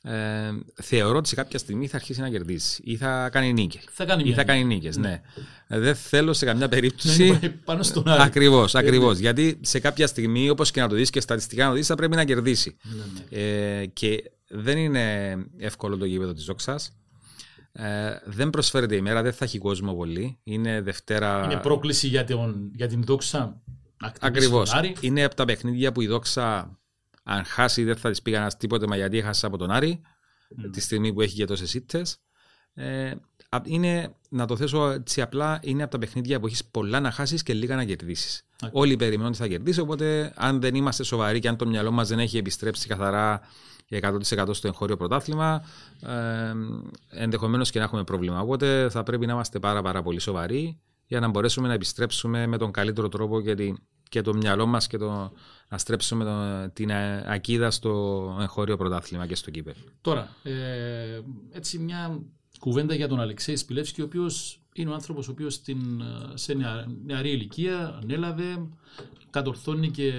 Ε, θεωρώ ότι σε κάποια στιγμή θα αρχίσει να κερδίσει ή θα κάνει νίκες. Θα κάνει, ή θα κάνει νίκες, ναι. ναι. Ε, δεν θέλω σε καμιά περίπτωση. πάνω στον άλλο. Ακριβώς, ακριβώς. Γιατί σε κάποια στιγμή, όπως και να το δεις και στατιστικά να το δεις, θα πρέπει να κερδίσει. Ναι, ναι. Ε, και δεν είναι εύκολο το γήπεδο της δόξας. Ε, δεν προσφέρεται η μέρα, δεν θα έχει κόσμο πολύ. Είναι Δευτέρα. Είναι πρόκληση για, τον, για την δόξα. Ακριβώς. Είναι από τα παιχνίδια που η δόξα, αν χάσει, δεν θα της πήγα ένας τίποτε, μα γιατί έχασα από τον Άρη, mm. τη στιγμή που έχει και τόσες ήττες. Ε, είναι, να το θέσω έτσι απλά, είναι από τα παιχνίδια που έχεις πολλά να χάσεις και λίγα να κερδίσεις. Όλοι περιμένουν ότι θα κερδίσει, οπότε αν δεν είμαστε σοβαροί και αν το μυαλό μας δεν έχει επιστρέψει καθαρά 100% στο εγχώριο πρωτάθλημα, ε, ενδεχομένως και να έχουμε πρόβλημα. Οπότε θα πρέπει να είμαστε πάρα, πάρα πολύ σοβαροί για να μπορέσουμε να επιστρέψουμε με τον καλύτερο τρόπο και, τη, και το μυαλό μας και το, να στρέψουμε το, την ακίδα στο εγχώριο πρωτάθλημα και στο κύπελ. Τώρα, ε, έτσι μια κουβέντα για τον Αλεξέη Σπιλεύσκη, ο οποίος είναι ο άνθρωπος ο οποίος σε νεαρή ηλικία ανέλαβε, κατορθώνει και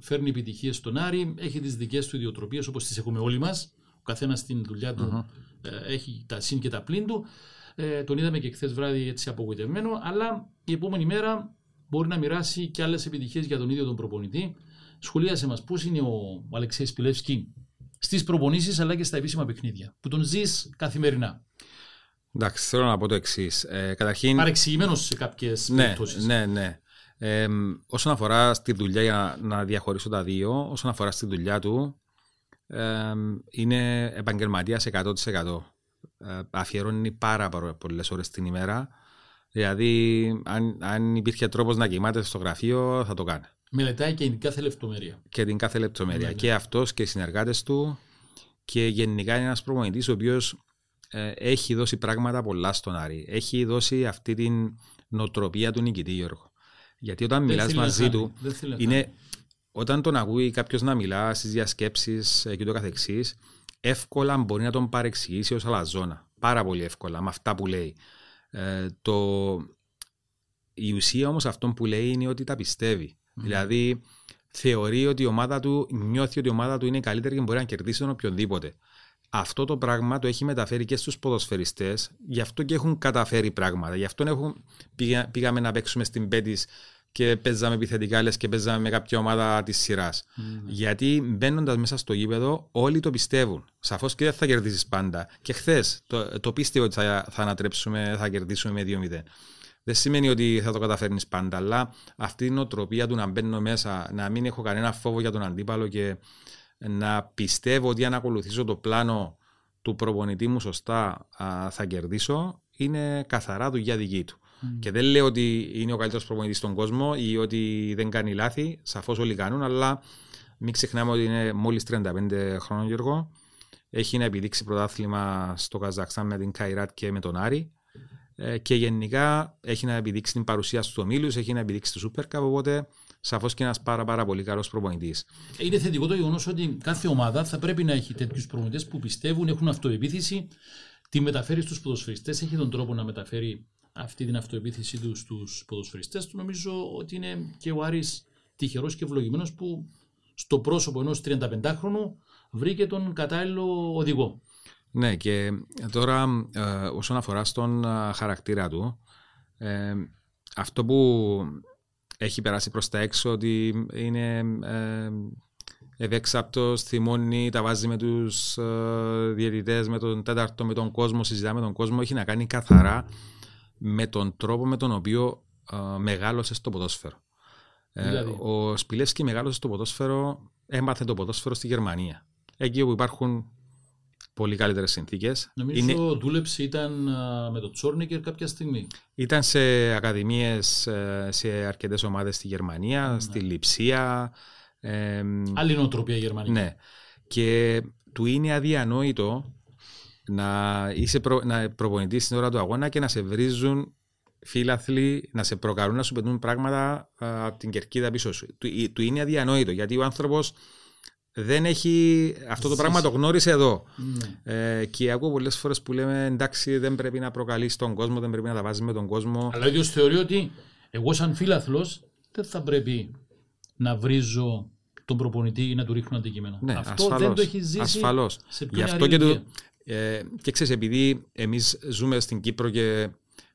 φέρνει επιτυχίες στον Άρη, έχει τις δικές του ιδιοτροπίες όπως τις έχουμε όλοι μας. Ο καθένας στην δουλειά του uh-huh. έχει τα συν και τα πλήν του. Ε, τον είδαμε και χθες βράδυ έτσι απογοητευμένο, αλλά η επόμενη μέρα μπορεί να μοιράσει και άλλες επιτυχίες για τον ίδιο τον προπονητή. Σχολίασε μας πώς είναι ο Αλεξέης Πιλεύσκη στις προπονήσεις αλλά και στα επίσημα παιχνίδια, που τον ζεις καθημερινά. Εντάξει, θέλω να πω το εξής. Ε, καταρχήν. Παρεξηγημένος σε κάποιες ναι, περιπτώσεις. Ναι, ναι. Ε, όσον αφορά στη δουλειά, για να διαχωρίσω τα δύο, όσον αφορά στη δουλειά του, ε, είναι επαγγελματίας 100%. Ε, αφιερώνει πάρα πολλές ώρες την ημέρα. Δηλαδή, αν, αν υπήρχε τρόπος να κοιμάται στο γραφείο, θα το κάνει. Μελετάει και την κάθε λεπτομέρεια. Και την κάθε λεπτομέρεια. Ναι, ναι. Και αυτός και οι συνεργάτες του. Και γενικά είναι ένας προπονητής ο οποίος ε, έχει δώσει πράγματα πολλά στον Άρη. Έχει δώσει αυτή την νοοτροπία του νικητή Γιώργο. Γιατί όταν μιλάς μαζί του, είναι, όταν τον ακούει κάποιος να μιλά στις διασκέψεις και το καθεξής, εύκολα μπορεί να τον παρεξηγήσει ως αλαζόνα. Πάρα πολύ εύκολα με αυτά που λέει. Ε, το... Η ουσία όμως αυτό που λέει είναι ότι τα πιστεύει. Δηλαδή θεωρεί ότι η ομάδα του, νιώθει ότι η ομάδα του είναι καλύτερη και μπορεί να κερδίσει τον οποιονδήποτε. αυτό το πράγμα το έχει μεταφέρει και στους ποδοσφαιριστές, γι' αυτό και έχουν καταφέρει πράγματα. Γι' αυτό έχουν, πήγα, πήγαμε να παίξουμε στην Πέτης και παίζαμε επιθετικά λες και παίζαμε με κάποια ομάδα της σειράς. Mm. Γιατί μπαίνοντας μέσα στο γήπεδο, όλοι το πιστεύουν. Σαφώς και δεν θα κερδίσεις πάντα. Και χθες το, το πίστευε ότι θα, θα ανατρέψουμε, θα κερδίσουμε με 2-0. Δεν σημαίνει ότι θα το καταφέρνεις πάντα, αλλά αυτή η νοοτροπία του να μπαίνω μέσα, να μην έχω κανένα φόβο για τον αντίπαλο και να πιστεύω ότι αν ακολουθήσω το πλάνο του προπονητή μου σωστά θα κερδίσω, είναι καθαρά δουλειά δική του. Και δεν λέω ότι είναι ο καλύτερος προπονητής στον κόσμο ή ότι δεν κάνει λάθη. Σαφώς όλοι κάνουν, αλλά μην ξεχνάμε ότι είναι μόλις 35 χρόνων Γιώργο. Έχει να επιδείξει πρωτάθλημα στο Καζακστάν με την Καϊράτ και με τον Άρη. Ε, και γενικά έχει να επιδείξει την παρουσία στους ομίλους, έχει να επιδείξει το Super Cup. Οπότε σαφώς και ένας πάρα, πάρα πολύ καλός προπονητής. Είναι θετικό το γεγονός ότι κάθε ομάδα θα πρέπει να έχει τέτοιους προπονητές που πιστεύουν, έχουν αυτοεπίθεση, τη μεταφέρει στους ποδοσφαιριστές, έχει τον τρόπο να μεταφέρει αυτή την αυτοεπίθεση τους στους ποδοσφαιριστές του νομίζω ότι είναι και ο Άρης τυχερός και ευλογημένος που στο πρόσωπο ενός 35χρονου βρήκε τον κατάλληλο οδηγό. Ναι και τώρα ε, όσον αφορά στον ε, χαρακτήρα του ε, αυτό που έχει περάσει προς τα έξω ότι είναι ε, ευέξαπτος, θυμώνει, τα βάζει με τους ε, διαιτητές, με τον τέταρτο, με τον κόσμο, συζητά με τον κόσμο, έχει να κάνει καθαρά με τον τρόπο με τον οποίο α, μεγάλωσες στο ποδόσφαιρο. Ε, δηλαδή; ο Σπιλεύσκη μεγάλωσε στο ποδόσφαιρο, έμαθε το ποδόσφαιρο στη Γερμανία. Εκεί όπου υπάρχουν πολύ καλύτερες συνθήκες. Νομίζω είναι... δούλεψε ήταν με το Τσόρνικερ κάποια στιγμή. Ήταν σε ακαδημίες ε, σε αρκετές ομάδες στη Γερμανία, ναι. στη Λιψία. Ε, Άλλη νοοτροπία γερμανική. Ναι. Και του είναι αδιανόητο να είσαι προ, να προπονητής στην ώρα του αγώνα και να σε βρίζουν φίλαθλοι, να σε προκαλούν να σου πετούν πράγματα από την κερκίδα πίσω σου. Του, του είναι αδιανόητο γιατί ο άνθρωπος δεν έχει. Αυτό το πράγμα το γνώρισε εδώ. Ναι. Ε, και ακούω πολλές φορές που λέμε εντάξει, δεν πρέπει να προκαλείς τον κόσμο, δεν πρέπει να τα βάζεις με τον κόσμο. Αλλά ο ίδιος θεωρεί ότι εγώ, σαν φίλαθλος, δεν θα πρέπει να βρίζω τον προπονητή ή να του ρίχνω αντικείμενα. Ναι, Αυτό ασφαλώς, δεν το έχει ζήσει. Ασφαλώς. Γι' αυτό και το, ε, και ξέρεις, επειδή εμείς ζούμε στην Κύπρο και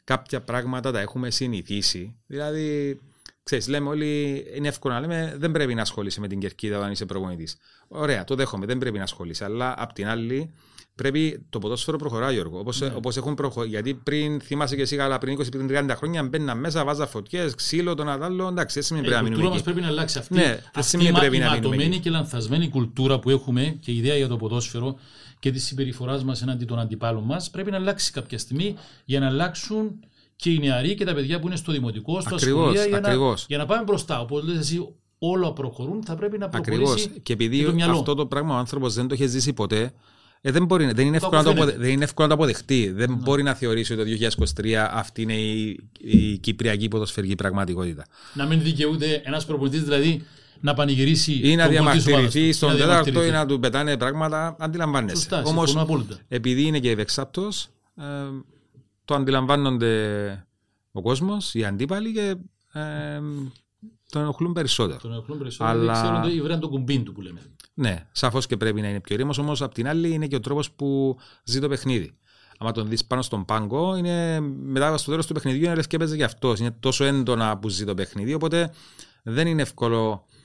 κάποια πράγματα τα έχουμε συνηθίσει, δηλαδή, ξέρεις, λέμε όλοι, είναι εύκολο να λέμε, δεν πρέπει να ασχολείσαι με την κερκίδα όταν είσαι προπονητής. Ωραία, το δέχομαι, δεν πρέπει να ασχολείσαι. Αλλά απ' την άλλη, πρέπει το ποδόσφαιρο προχωράει, Γιώργο. Όπως ναι. όπως έχουν προχωρήσει. Γιατί πριν, θυμάσαι και εσύ καλά, πριν 20-30 χρόνια μπαίνα μέσα, βάζα φωτιές, ξύλο, τον αδάλλο. Εντάξει, έτσι μην πρέπει να μείνουμε. Η κουλτούρα μας πρέπει να αλλάξει. Αυτή, ναι, αυτή η ματωμένη και λανθασμένη κουλτούρα που έχουμε και η ιδέα για το ποδόσφαιρο και της συμπεριφοράς μας εναντί των αντιπάλων μας πρέπει να αλλάξει κάποια στιγμή για να αλλάξουν και οι νεαροί και τα παιδιά που είναι στο δημοτικό, στο ασχολείο, για, να, για να πάμε μπροστά. Όπως λες εσύ, όλα προχωρούν, θα πρέπει να προχωρήσει Ακριβώς. Και επειδή το αυτό το πράγμα ο άνθρωπος δεν το έχει ζήσει ποτέ, ε, δεν, μπορεί, δεν, είναι εύκολο να το δεν είναι εύκολο να το αποδεχτεί. Δεν ναι. μπορεί να θεωρήσει ότι το 2023 αυτή είναι η, η κυπριακή ποδοσφαιρική πραγματικότητα. Να μην δικαιούται ένας προπονητής δηλαδή να πανηγυρίσει ή να διαμαρτυρηθεί στον τέταρτο ή να του πετάνε πράγματα, αντιλαμβάνεσαι. Όμως, επειδή είναι και ευεξάπτος, ε, το αντιλαμβάνονται ο κόσμος, οι αντίπαλοι και ε, τον ενοχλούν περισσότερο. Τον ενοχλούν περισσότερο. Αλλά... ξέρουν το, το κουμπίν του που λέμε. Ναι, σαφώς και πρέπει να είναι πιο ρήμο, όμως απ' την άλλη είναι και ο τρόπος που ζει το παιχνίδι. Αν τον δεις πάνω στον πάγκο, είναι μετά στο τέλος του παιχνιδιού είναι λες και παίζει γι' αυτός. Είναι τόσο έντονα που ζει το παιχνίδι, οπότε δεν είναι εύκολο ε,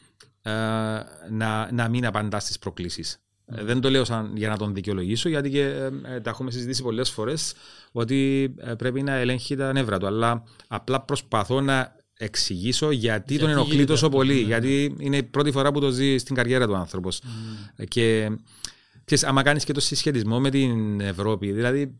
να, να μην απαντά στις προκλήσεις. Ε, δεν το λέω σαν, για να τον δικαιολογήσω, γιατί και, ε, τα έχουμε συζητήσει πολλές φορές ότι ε, πρέπει να ελέγχει τα νεύρα του. Αλλά απλά προσπαθώ να εξηγήσω γιατί, τον ενοχλεί τόσο πολύ. Ναι. Γιατί είναι η πρώτη φορά που το ζει στην καριέρα του άνθρωπος. Mm. Και ξέρεις, άμα κάνεις και το συσχετισμό με την Ευρώπη, δηλαδή ε,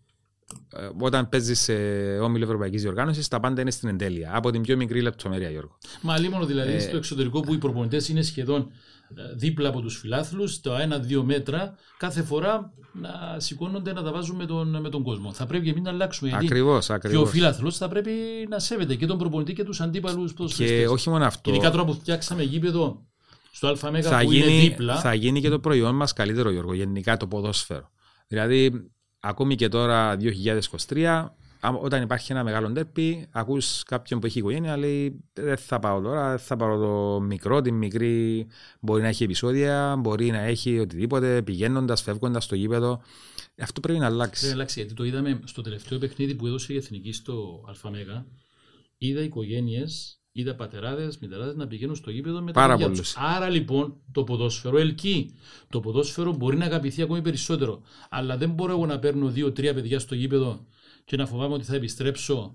όταν παίζεις σε όμιλο Ευρωπαϊκής Διοργάνωσης, τα πάντα είναι στην εντέλεια. Από την πιο μικρή λεπτομέρεια, Γιώργο. Μα μόνο δηλαδή ε, στο εξωτερικό που οι προπονητές είναι σχεδόν ε, δίπλα από τους φιλάθλους, το ένα-δύο μέτρα, κάθε φορά να σηκώνονται να τα βάζουν με τον, με τον κόσμο. Θα πρέπει και εμείς να αλλάξουμε. Ακριβώ, ακριβώς. Και ο φιλάθλος θα πρέπει να σέβεται και τον προπονητή και τους αντίπαλους ποδοσφαιριστές. Και όχι μόνο αυτό. Ειδικά τώρα που φτιάξαμε γήπεδο στο ΑΜΕ θα που γίνει, είναι δίπλα. Θα γίνει και το προϊόν μας καλύτερο, Γιώργο, γενικά το ποδόσφαιρο. Δηλαδή, ακόμη και τώρα 2023, όταν υπάρχει ένα μεγάλο ντέρπι, ακούς κάποιον που έχει οικογένεια, λέει δεν θα πάω τώρα, δεν θα πάρω το μικρό, την μικρή. Μπορεί να έχει επεισόδια, μπορεί να έχει οτιδήποτε, πηγαίνοντας, φεύγοντας στο γήπεδο. Αυτό πρέπει να αλλάξει. Πρέπει να αλλάξει, γιατί το είδαμε στο τελευταίο παιχνίδι που έδωσε η Εθνική στο ΑΜΕΓΑ. Είδα οικογένειες, είδα πατεράδες, μητεράδες να πηγαίνουν στο γήπεδο με Πάρα τα παιδιά τους. Άρα λοιπόν το ποδόσφαιρο ελκύει. Το ποδόσφαιρο μπορεί να αγαπηθεί ακόμη περισσότερο. Αλλά δεν μπορώ εγώ να παίρνω δύο-τρία παιδιά στο γήπεδο και να φοβάμαι ότι θα επιστρέψω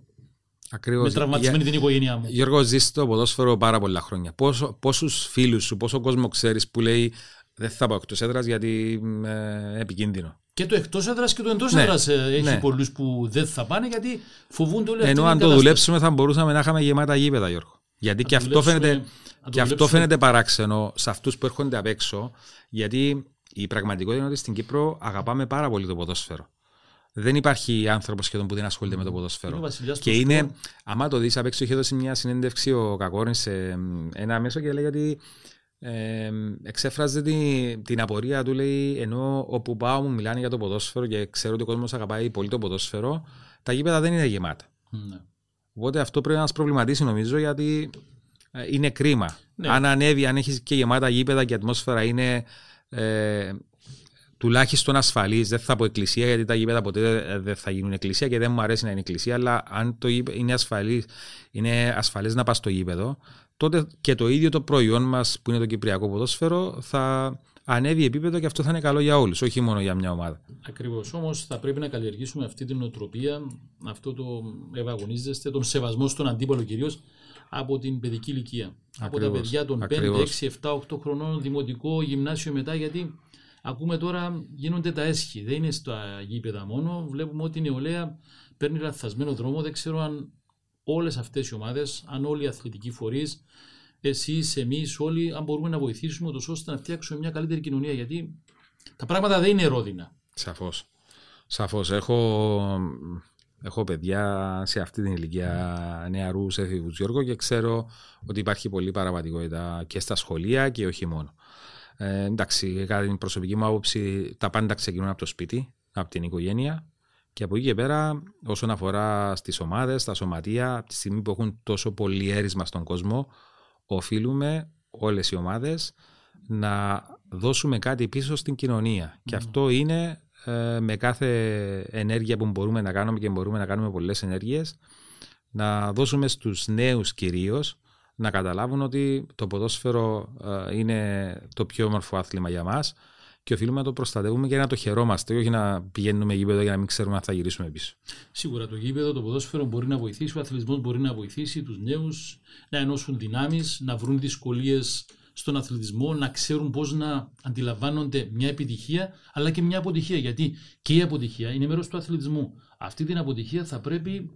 Ακριβώς. με τραυματισμένη την οικογένειά μου. Γιώργο, ζεις το ποδόσφαιρο πάρα πολλά χρόνια. Πόσους φίλους σου, πόσο κόσμο ξέρεις που λέει δεν θα πάω εκτός έδρας γιατί είναι επικίνδυνο. Και το εκτός έδρας και το εντός Ναι, έδρας έχει ναι. πολλούς που δεν θα πάνε γιατί φοβούνται όλοι Ενώ αυτή αν την το κατάσταση. δουλέψουμε θα μπορούσαμε να είχαμε γεμάτα γήπεδα, Γιώργο. Γιατί και το αυτό, δουλέψουμε- φαίνεται, να το και αυτό δουλέψουμε. φαίνεται παράξενο σε αυτούς που έρχονται απ' έξω, γιατί η πραγματικότητα είναι ότι στην Κύπρο αγαπάμε πάρα πολύ το ποδόσφαιρο. Δεν υπάρχει άνθρωπος σχεδόν που δεν ασχολείται με το Είναι ο ποδόσφαιρο. βασιλιάς Και του είναι, σπορ. άμα το δεις απ' έξω, είχε δώσει μια συνέντευξη ο Κακόρης σε μ, ένα μέσο και λέει ότι ε, εξέφραζε την, την απορία του, λέει, ενώ όπου πάω μου μιλάνε για το ποδόσφαιρο και ξέρω ότι ο κόσμος αγαπάει πολύ το ποδόσφαιρο, τα γήπεδα δεν είναι γεμάτα. Ναι. Οπότε αυτό πρέπει να μας προβληματίσει νομίζω γιατί ε, είναι κρίμα. Ναι. Αν ανέβει, αν έχεις και γεμάτα γήπεδα και η ατμόσφαιρα είναι ε, τουλάχιστον ασφαλής, δεν θα πω εκκλησία γιατί τα γήπεδα ποτέ ε, δεν θα γίνουν εκκλησία και δεν μου αρέσει να είναι εκκλησία, αλλά αν το γήπε- είναι ασφαλής, είναι ασφαλές να πας στο γήπεδο, τότε και το ίδιο το προϊόν μας που είναι το κυπριακό ποδόσφαιρο θα ανέβει επίπεδο και αυτό θα είναι καλό για όλους, όχι μόνο για μια ομάδα. Ακριβώς. Όμως θα πρέπει να καλλιεργήσουμε αυτή την οτροπία, αυτό το ευαγωνίζεστε, τον σεβασμό στον αντίπαλο κυρίως από την παιδική ηλικία. Από τα Ακριβώς. παιδιά των 5, Ακριβώς. 6, 7, 8 χρονών, δημοτικό, γυμνάσιο μετά, γιατί ακούμε τώρα γίνονται τα έσχη. Δεν είναι στα γήπεδα μόνο. Βλέπουμε ότι η νεολαία παίρνει λαθασμένο δρόμο. Δεν ξέρω αν όλες αυτές οι ομάδες, αν όλοι οι αθλητικοί φορείς, εσείς, εμείς, όλοι, αν μπορούμε να βοηθήσουμε ούτως ώστε να φτιάξουμε μια καλύτερη κοινωνία. Γιατί τα πράγματα δεν είναι ρόδινα. Σαφώς. Σαφώς. Έχω, έχω παιδιά σε αυτή την ηλικία νεαρούς έφηβους Γιώργο και ξέρω ότι υπάρχει πολύ παραβατικότητα και στα σχολεία και όχι μόνο. Ε, εντάξει, κατά την προσωπική μου άποψη τα πάντα ξεκινούν από το σπίτι, από την οικογένεια και από εκεί και πέρα όσον αφορά στις ομάδες, στα σωματεία, από τη στιγμή που έχουν τόσο πολύ έρισμα στον κόσμο οφείλουμε όλες οι ομάδες να δώσουμε κάτι πίσω στην κοινωνία. Και αυτό είναι ε, με κάθε ενέργεια που μπορούμε να κάνουμε και μπορούμε να κάνουμε πολλές ενέργειες να δώσουμε στους νέους κυρίως να καταλάβουν ότι το ποδόσφαιρο ε, είναι το πιο όμορφο άθλημα για μας και οφείλουμε να το προστατεύουμε και να το χαιρόμαστε, όχι να πηγαίνουμε γήπεδο για να μην ξέρουμε αν θα γυρίσουμε πίσω. Σίγουρα το γήπεδο, το ποδόσφαιρο μπορεί να βοηθήσει, ο αθλητισμός μπορεί να βοηθήσει τους νέους να ενώσουν δυνάμεις, να βρουν δυσκολίες στον αθλητισμό, να ξέρουν πώς να αντιλαμβάνονται μια επιτυχία αλλά και μια αποτυχία. Γιατί και η αποτυχία είναι μέρος του αθλητισμού. Αυτή την αποτυχία θα πρέπει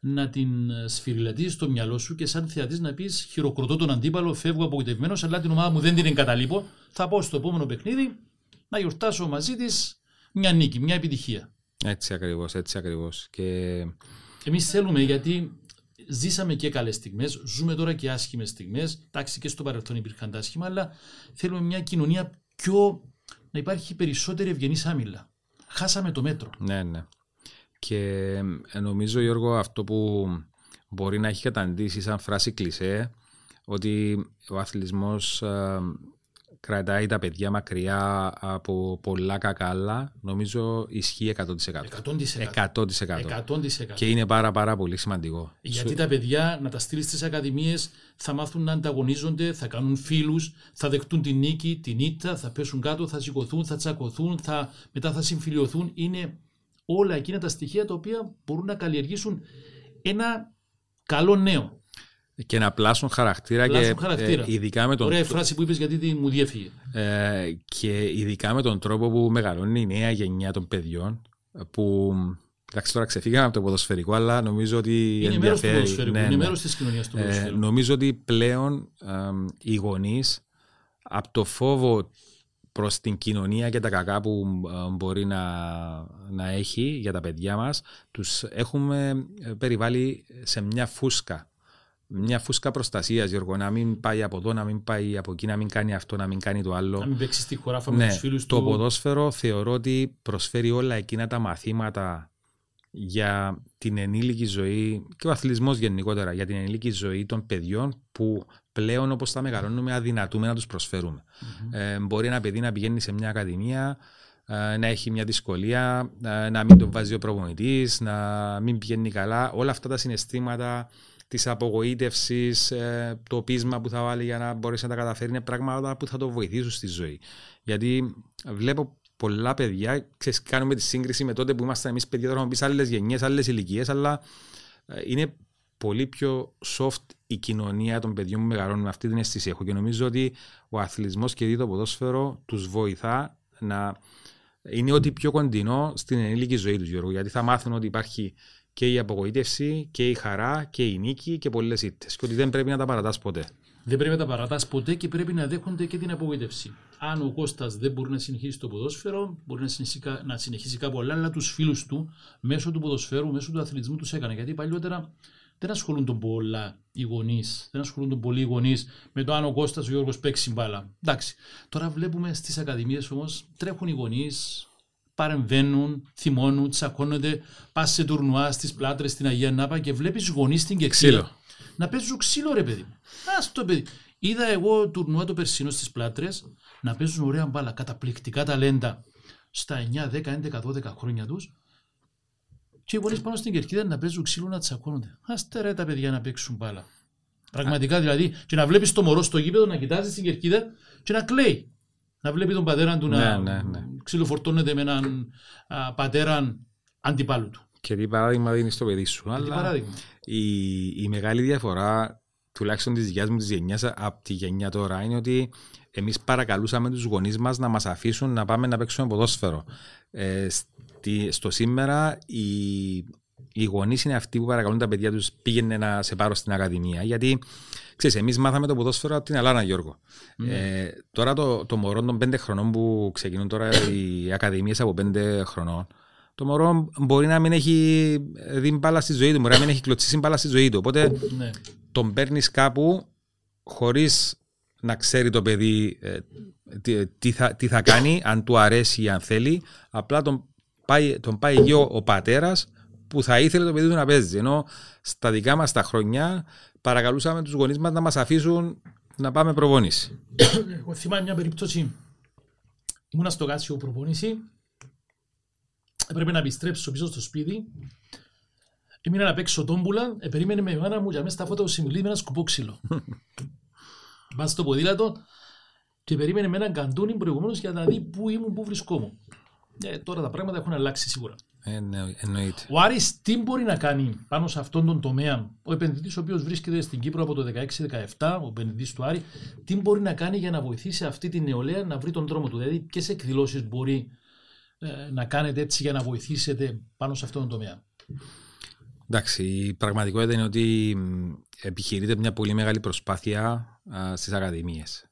να την σφυριλατήσεις στο μυαλό σου και σαν θεατής να πεις: Χειροκροτώ τον αντίπαλο, φεύγω απογοητευμένος, αλλά την ομάδα μου δεν την εγκαταλείπω. Θα πάω στο επόμενο παιχνίδι να γιορτάσω μαζί της μια νίκη, μια επιτυχία. Έτσι ακριβώς, έτσι ακριβώς. Και Εμείς θέλουμε γιατί ζήσαμε και καλές στιγμές, ζούμε τώρα και άσχημες στιγμές. Εντάξει, και στο παρελθόν υπήρχαν τα άσχημα, αλλά θέλουμε μια κοινωνία πιο. να υπάρχει περισσότερη ευγενής άμυλα. Χάσαμε το μέτρο. Ναι, ναι. Και ε, νομίζω, Γιώργο, αυτό που μπορεί να έχει καταντήσει σαν φράση κλισέ, ότι ο αθλητισμός ε, κρατάει τα παιδιά μακριά από πολλά κακάλα, νομίζω ισχύει 100%. 100%. 100%. 100%. Και είναι πάρα πάρα πολύ σημαντικό. Γιατί Σου- τα παιδιά να τα στείλεις στις ακαδημίες θα μάθουν να ανταγωνίζονται, θα κάνουν φίλους, θα δεχτούν την νίκη, την ήττα, θα πέσουν κάτω, θα σηκωθούν, θα τσακωθούν, θα, μετά θα συμφιλειωθούν. Είναι όλα εκείνα τα στοιχεία τα οποία μπορούν να καλλιεργήσουν ένα καλό νέο. Και να πλάσουν χαρακτήρα Πλάσουν και χαρακτήρα. ε, ειδικά με τον Ωραία φράση που είπες γιατί τη- μου διέφυγε. Ε, και ειδικά με τον τρόπο που μεγαλώνει η νέα γενιά των παιδιών που εντάξει τώρα ξεφύγαμε από το ποδοσφαιρικό αλλά νομίζω ότι Είναι μέρος του ενδιαφέρει. ποδοσφαιρικού, Ναι, είναι ναι. μέρος της κοινωνίας του Ε, ποδοσφαίρου. νομίζω ότι πλέον εμ, οι γονείς από το φόβο προς την κοινωνία και τα κακά που ε, μπορεί να, να έχει για τα παιδιά μας τους έχουμε ε, περιβάλει σε μια φούσκα μια φούσκα προστασίας Γιώργο να μην πάει από εδώ, να μην πάει από εκεί να μην κάνει αυτό, να μην κάνει το άλλο Να μην παίξει στη χωράφα με ναι, τους φίλους το του. ποδόσφαιρο θεωρώ ότι προσφέρει όλα εκείνα τα μαθήματα για την ενήλικη ζωή και ο αθλητισμός γενικότερα, για την ενήλικη ζωή των παιδιών που πλέον όπως τα μεγαλώνουμε αδυνατούμε να τους προσφερουμε Ε, μπορεί ένα παιδί να πηγαίνει σε μια ακαδημία, ε, να έχει μια δυσκολία, ε, να μην τον βάζει ο προπονητής, να μην πηγαίνει καλά. Όλα αυτά τα συναισθήματα της απογοήτευσης, ε, το πείσμα που θα βάλει για να μπορέσει να τα καταφέρει είναι πράγματα που θα το βοηθήσουν στη ζωή. Γιατί βλέπω πολλά παιδιά, ξέρεις, κάνουμε τη σύγκριση με τότε που ήμασταν εμείς παιδιά, τώρα πει άλλες γενιές, άλλες ηλικίες, αλλά είναι πολύ πιο soft η κοινωνία των παιδιών που μεγαλώνουν με αυτή την αίσθηση έχω και νομίζω ότι ο αθλητισμός και το ποδόσφαιρο τους βοηθά να είναι ότι πιο κοντινό στην ενήλικη ζωή τους Γιώργου γιατί θα μάθουν ότι υπάρχει και η απογοήτευση και η χαρά και η νίκη και πολλές ήττες και ότι δεν πρέπει να τα παρατάς ποτέ. Δεν πρέπει να τα παρατάς ποτέ και πρέπει να δέχονται και την απογοήτευση. Αν ο Κώστας δεν μπορεί να συνεχίσει το ποδόσφαιρο, μπορεί να συνεχίσει, να συνεχίσει κάπου άλλα, αλλά τους φίλους του μέσω του ποδοσφαίρου, μέσω του αθλητισμού τους έκανε. Γιατί παλιότερα δεν ασχολούνται πολλά οι γονείς, δεν ασχολούνται πολύ οι γονείς με το αν ο Κώστας ο Γιώργος παίξει μπάλα. Εντάξει. Τώρα βλέπουμε στις ακαδημίες όμως τρέχουν οι γονείς, παρεμβαίνουν, θυμώνουν, τσακώνονται, πας σε τουρνουά στις πλάτρες στην Αγία Νάπα και βλέπεις γονείς στην Κεξίλα. Να παίζουν ξύλο, ρε παιδί μου. Α το παιδί. Είδα εγώ τουρνουά το περσίνο στις πλάτρες να παίζουν ωραία μπάλα, καταπληκτικά ταλέντα στα 9, 10, 11, 12 χρόνια τους και οι γονείς πάνω στην κερκίδα να παίζουν ξύλο να τσακώνονται. Άστε ρε τα παιδιά να παίξουν μπάλα. Πραγματικά δηλαδή, και να βλέπεις το μωρό στο γήπεδο να κοιτάζει στην κερκίδα και να κλαίει. Να βλέπει τον πατέρα του να ναι, ναι, ναι. ξυλοφορτώνεται με έναν α, πατέρα αντιπάλου του. Και τι παράδειγμα δίνεις στο παιδί σου. Αλλά η, η μεγάλη διαφορά, τουλάχιστον της δικιά μου της γενιάς από τη γενιά τώρα, είναι ότι εμείς παρακαλούσαμε τους γονείς μας να μας αφήσουν να πάμε να παίξουμε ποδόσφαιρο. Ε, στο σήμερα οι, οι γονείς είναι αυτοί που παρακαλούν τα παιδιά τους πήγαινε να σε πάρω στην Ακαδημία. Γιατί ξέρεις, εμείς μάθαμε το ποδόσφαιρο από την Αλάνα Γιώργο. Ε, τώρα το, το μωρό των πέντε χρονών που ξεκινούν τώρα οι Ακαδημίες από πέντε χρονών, το μωρό μπορεί να μην έχει δει μπάλα στη ζωή του, μπορεί να μην έχει κλωτσίσει μπάλα στη ζωή του. Οπότε ναι. τον παίρνεις κάπου χωρίς να ξέρει το παιδί ε, τι, τι, θα, τι θα κάνει, αν του αρέσει ή αν θέλει. Απλά τον πάει, τον πάει γιο ο πατέρας που θα ήθελε το παιδί του να παίζει. Ενώ στα δικά μας τα χρόνια παρακαλούσαμε τους γονείς μας να μας αφήσουν να πάμε προπόνηση. [coughs] Εγώ θυμάμαι μια περίπτωση. Ήμουνα στο Κάσιο προπόνηση. Έπρεπε να επιστρέψω πίσω στο σπίτι. Έμεινα να παίξω τόμπουλα. Ε, περίμενε με η μάνα μου για μέσα στα φώτα του συμβουλή με ένα σκουπό ξύλο. [laughs] Πάω στο ποδήλατο και περίμενε με έναν καντούνι προηγουμένως για να δει πού ήμουν, πού βρισκόμουν. Ε, τώρα τα πράγματα έχουν αλλάξει σίγουρα. Ε, ναι, εννοείται. Ο Άρης τι μπορεί να κάνει πάνω σε αυτόν τον τομέα, ο επενδυτής ο οποίος βρίσκεται στην Κύπρο από το 16-17, ο επενδυτής του Άρη, τι μπορεί να κάνει για να βοηθήσει αυτή την νεολαία να βρει τον δρόμο του; Δηλαδή, ποιες εκδηλώσεις μπορεί ε, να κάνετε έτσι για να βοηθήσετε πάνω σε αυτόν τον τομέα; Εντάξει, η πραγματικότητα είναι ότι επιχειρείται μια πολύ μεγάλη προσπάθεια στις ακαδημίες.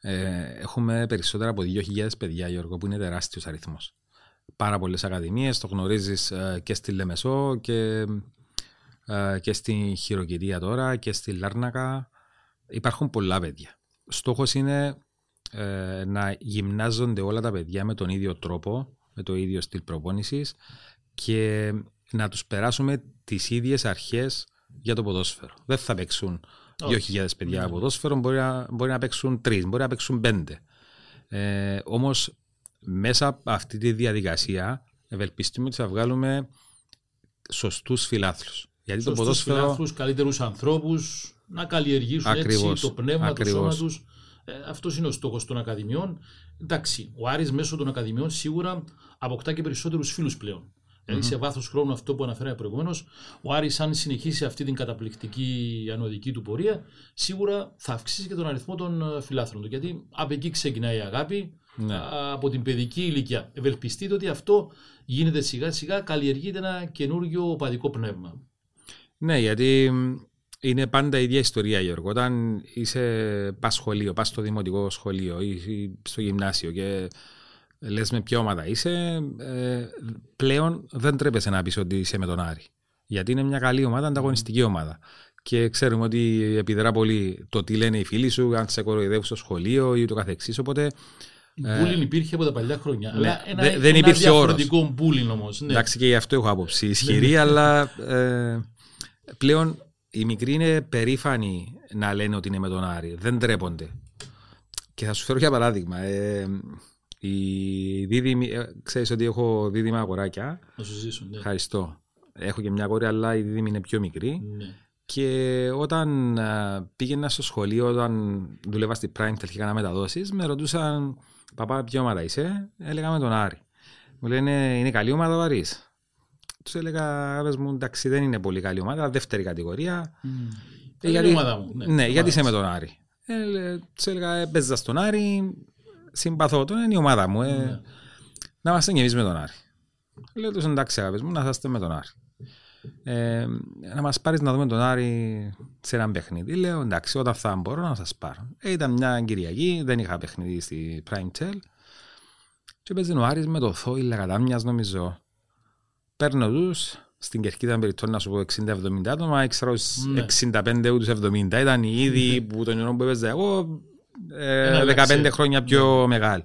Ε, έχουμε περισσότερα από 2.000 παιδιά, Γιώργο, που είναι τεράστιος αριθμός πάρα πολλές ακαδημίες, το γνωρίζεις ε, και στη Λεμεσό και, ε, και στη Χειροκυρία τώρα και στη Λάρνακα. Υπάρχουν πολλά παιδιά. Στόχος είναι ε, να γυμνάζονται όλα τα παιδιά με τον ίδιο τρόπο, με το ίδιο στυλ προπόνησης και να τους περάσουμε τις ίδιες αρχές για το ποδόσφαιρο. Δεν θα παίξουν 2.000 παιδιά από ποδόσφαιρο, μπορεί να, μπορεί να παίξουν 3, μπορεί να παίξουν 5. Ε, όμως μέσα από αυτή τη διαδικασία ευελπιστούμε ότι θα βγάλουμε σωστούς φιλάθλους. Γιατί σωστούς το ποδόσφαιρο. Φιλάθλους, καλύτερους ανθρώπους, να καλλιεργήσουν ακριβώς, έτσι το πνεύμα του σώμα τους. Ε, Αυτός είναι ο στόχος των Ακαδημιών. Εντάξει, ο Άρης μέσω των Ακαδημιών σίγουρα αποκτά και περισσότερους φίλους πλέον. Δηλαδή σε βάθος χρόνου αυτό που αναφέραμε προηγουμένως, ο Άρης αν συνεχίσει αυτή την καταπληκτική ανωδική του πορεία, σίγουρα θα αυξήσει και τον αριθμό των ε, φιλάθρων του. Γιατί από εκεί ξεκινάει η αγάπη, ναι. από την παιδική ηλικία. Ευελπιστείτε ότι αυτό γίνεται σιγά σιγά, καλλιεργείται ένα καινούργιο οπαδικό πνεύμα. Ναι, γιατί είναι πάντα η ίδια ιστορία, Γιώργο. Όταν είσαι πας σχολείο, πας στο δημοτικό σχολείο ή στο γυμνάσιο και λες με ποια ομάδα είσαι, ε, πλέον δεν τρέπεσαι να πεις ότι είσαι με τον Άρη. Γιατί είναι μια καλή ομάδα, ανταγωνιστική ομάδα. Και ξέρουμε ότι επιδρά πολύ το τι λένε οι φίλοι σου, αν σε κοροϊδεύουν στο σχολείο ή το καθεξής. Οπότε Μπούλιν υπήρχε από τα παλιά χρόνια. Ναι. Αλλά ένα, Δεν- δεν ένα υπήρχε όρος. διαφορετικό μπούλιν όμως. Ναι. Εντάξει και γι' αυτό έχω άποψη ισχυρή, αλλά ε, πλέον οι μικροί είναι περήφανοι να λένε ότι είναι με τον Άρη. Δεν τρέπονται. Και θα σου φέρω για παράδειγμα. Ε, η δίδυμη, ε, ξέρεις ότι έχω δίδυμα αγοράκια. Να σου ζήσουν. Ναι. Ευχαριστώ. Έχω και μια κόρη, αλλά η δίδυμη είναι πιο μικρή. Ναι. Και όταν α, πήγαινα στο σχολείο, όταν δούλευα στη Prime και είχα να μεταδόσεις, με ρωτούσαν «Παπά, ποια ομάδα είσαι» Έλεγα με τον Άρη. Μου λένε «Είναι καλή ομάδα ο Άρης». Τους έλεγα «Πες μου, εντάξει, δεν είναι πολύ καλή ομάδα, δεύτερη κατηγορία». Μμ. Ε, Είναι γιατί- η ομάδα μου. Ναι, Ναι, γιατί ομάδα είσαι με μου. τον Άρη. Ε, λέ- τους έλεγα «Έπαιζα στον Άρη, συμπαθώ τον, είναι η ομάδα μου. ε, Ναι. να είμαστε και εμείς με τον Άρη. Λέω τους εντάξει αγάπες μου, να είστε με τον Άρη. Ε, να μας πάρεις να δούμε τον Άρη σε ένα παιχνίδι. Λέω εντάξει, όταν θα μπορώ να σας πάρω. Ε, ήταν μια Κυριακή, δεν είχα παιχνίδι στη Prime Tel. Και έπαιζε ο Άρης με το Θόηλα κατά μιας νομίζω. Παίρνω τους, στην κερκίδα περιπτώσει να σου πω 60-70 άτομα, έξερα ως Ναι. 65 ούτως 70. Ήταν οι ήδη που τον καιρό που έπαιζα εγώ ε, Ένα 15 λεξέ. χρόνια πιο μεγάλοι.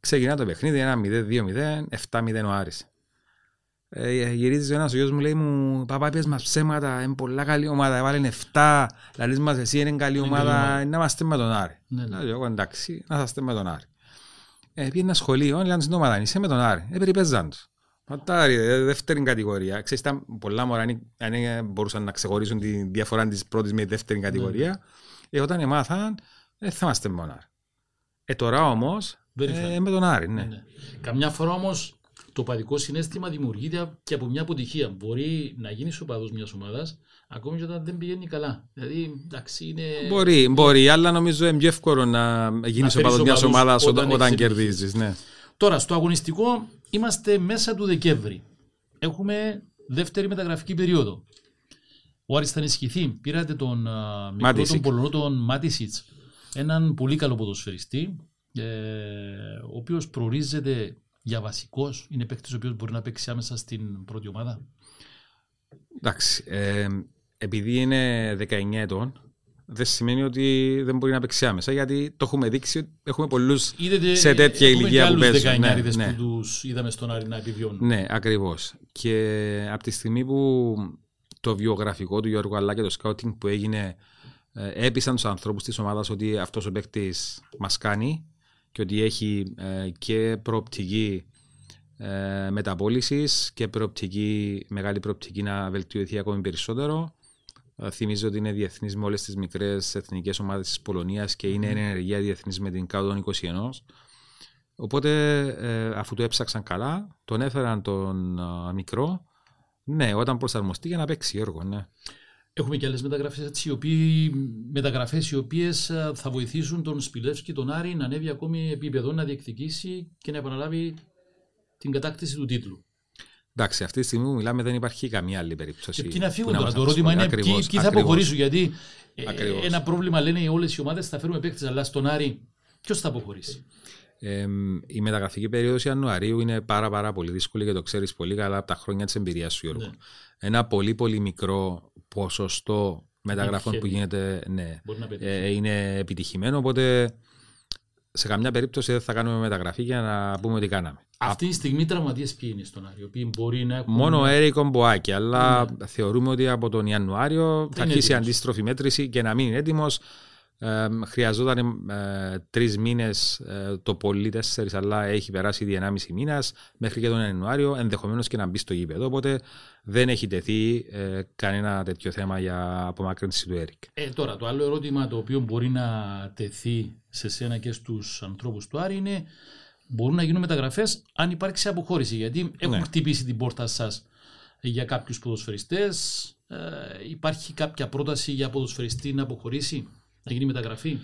Ξεκινά το παιχνίδι, ένα 0-2-0, 7-0 ο Άρης. Ε, γυρίζει ένας ο γιος μου, λέει μου, παπά πες μας ψέματα, είναι πολλά καλή ομάδα, έβαλε 7, λαλείς μας εσύ είναι καλή Είναι καλή ομάδα, ομάδα. να είμαστε με τον Άρη. Ναι, ναι. Λέω εγώ εντάξει, να είστε με τον Άρη. Ε, πήγε ένα σχολείο, λένε στην ομάδα, είσαι με τον Άρη. Ε, περιπέζαν τους. Πατάρι, ε, δεύτερη κατηγορία. Ξέρεις, ήταν πολλά μωρά, αν, αν ε, μπορούσαν να ξεχωρίσουν τη διαφορά της πρώτης με τη δεύτερη κατηγορία. Ε, όταν εμάθαν, ε, θα είμαστε με τον Άρη. Ε, τώρα όμως, Περήφανοι. ε, με τον Άρη, ναι. Ναι. Καμιά φορά όμως το παδικό συνέστημα δημιουργείται και από μια αποτυχία. Μπορεί να γίνει ο παδό μιας ομάδας ακόμη και όταν δεν πηγαίνει καλά. Δηλαδή, εντάξει, είναι. Μπορεί, μπορεί, αλλά νομίζω είναι πιο εύκολο να γίνεις ο φέρεις παδός μιας οπαδούς ομάδας όταν όταν, όταν έχεις κερδίζεις. Ναι. Τώρα, στο αγωνιστικό είμαστε μέσα του Δεκέμβρη. Έχουμε δεύτερη μεταγραφική περίοδο. Ο Άρης θα ενισχυθεί. Πήρατε τον α, μικρό Μάτισιτ. τον Πολωνό, τον Μάτισιτς. Έναν πολύ καλό ποδοσφαιριστή, ε, ο οποίος προορίζεται για βασικός. Είναι παίκτης ο οποίος μπορεί να παίξει άμεσα στην πρώτη ομάδα; Εντάξει, ε, επειδή είναι 19 ετών, δεν σημαίνει ότι δεν μπορεί να παίξει άμεσα, γιατί το έχουμε δείξει ότι έχουμε πολλούς Είδατε, σε τέτοια έχουμε ηλικία και που άλλους παίζουν. Ναι, δεκαεννιάριδες ναι. που τους είδαμε στον Άρη να επιβιώνουν. Ναι, ακριβώς. Και από τη στιγμή που το βιογραφικό του Γιώργου αλλά και το σκάουτινγκ που έγινε ε, έπεισαν τους ανθρώπους της ομάδας ότι αυτός ο παίκτης μας κάνει και ότι έχει ε, και προοπτική ε, μεταπόλησης και προοπτική, μεγάλη προοπτική να βελτιωθεί ακόμη περισσότερο. Ε, Θυμίζω ότι είναι διεθνής με όλες τις μικρές εθνικές ομάδες της Πολωνίας και είναι ενεργεία διεθνής με την κάτω των 21. Οπότε ε, αφού το έψαξαν καλά, τον έφεραν τον α, μικρό. Ναι, όταν προσαρμοστεί για να παίξει έργο, ναι. Έχουμε και άλλες μεταγραφές έτσι, οι οποίοι, μεταγραφές οι οποίες θα βοηθήσουν τον Σπιλεύσκι, τον Άρη, να ανέβει ακόμη επίπεδο, να διεκδικήσει και να επαναλάβει την κατάκτηση του τίτλου. Εντάξει, αυτή τη στιγμή που μιλάμε δεν υπάρχει καμία άλλη περίπτωση. Και ποιοι να φύγουν που τώρα; μας Το ερώτημα είναι απασχολεί. ποιοι, Ακριβώς, ποιοι θα ακριβώς. αποχωρήσουν; Γιατί ε, Ακριβώς. ένα πρόβλημα λένε όλες οι ομάδες θα φέρουμε παίκτες, αλλά στον Άρη ποιος θα αποχωρήσει; Ε, η μεταγραφική περίοδος Ιανουαρίου είναι πάρα, πάρα πολύ δύσκολη και το ξέρεις πολύ καλά από τα χρόνια της εμπειρίας σου, Γιώργο. Ναι. Ένα πολύ, πολύ μικρό ποσοστό μεταγραφών που Πετυχαίνει. γίνεται ναι, Μπορεί να πετύχει. ε, είναι επιτυχημένο. Οπότε σε καμιά περίπτωση δεν θα κάνουμε μεταγραφή για να πούμε ότι κάναμε. Αυτή τη στιγμή οι τραυματίες ποιοι είναι στον Άρη, οι οποίοι μπορεί να έχουν. Μόνο ο Έρικο Μποάκη, αλλά θεωρούμε ότι από τον Ιανουάριο θα Ναι. είναι αρχίσει η έτοιμος. αντίστροφη μέτρηση και να μην είναι έτοιμος. Ε, χρειαζόταν ε, τρεις μήνες, το πολύ τέσσερις, αλλά έχει περάσει ήδη ενάμιση μήνας μέχρι και τον Ιανουάριο, ενδεχομένως και να μπει στο γήπεδο. Οπότε δεν έχει τεθεί ε, κανένα τέτοιο θέμα για απομάκρυνση του Έρικ. Ε, τώρα, το άλλο ερώτημα το οποίο μπορεί να τεθεί σε σένα και στους ανθρώπους του Άρη είναι μπορούν να γίνουν μεταγραφές αν υπάρξει αποχώρηση. Γιατί έχουν Ναι. χτυπήσει την πόρτα σας για κάποιους ποδοσφαιριστές. Ε, υπάρχει κάποια πρόταση για ποδοσφαιριστή να αποχωρήσει, να γίνει μεταγραφή.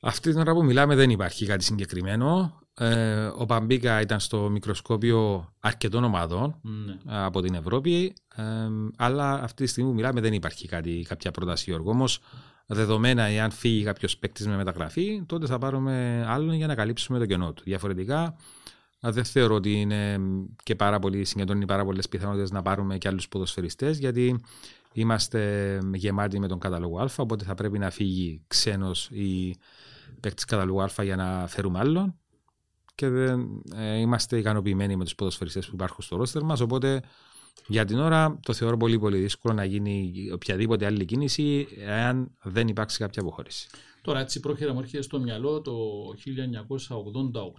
Αυτή την ώρα που μιλάμε δεν υπάρχει κάτι συγκεκριμένο. Ε, ο Παμπίκα ήταν στο μικροσκόπιο αρκετών ομάδων. Ναι. από την Ευρώπη. Ε, αλλά αυτή τη στιγμή που μιλάμε δεν υπάρχει κάτι, κάποια πρόταση Γιώργο. Όμως, δεδομένα εάν φύγει κάποιος παίκτης με μεταγραφή, τότε θα πάρουμε άλλον για να καλύψουμε το κενό του. Διαφορετικά, ε, δεν θεωρώ ότι είναι και πάρα πολύ, συγκεντρώνει πάρα πολλές πιθανότητες να πάρουμε και άλλους ποδοσφαιριστές, γιατί είμαστε γεμάτοι με τον κατάλογο Α. Οπότε θα πρέπει να φύγει ξένος ή παίκτης καταλόγου Α για να φέρουμε άλλον. και δεν ε, είμαστε ικανοποιημένοι με τους ποδοσφαιριστές που υπάρχουν στο ρόστερ μας. Οπότε για την ώρα το θεωρώ πολύ πολύ δύσκολο να γίνει οποιαδήποτε άλλη κίνηση εάν δεν υπάρξει κάποια αποχώρηση. Τώρα έτσι πρόχειρα μου έρχεται στο μυαλό το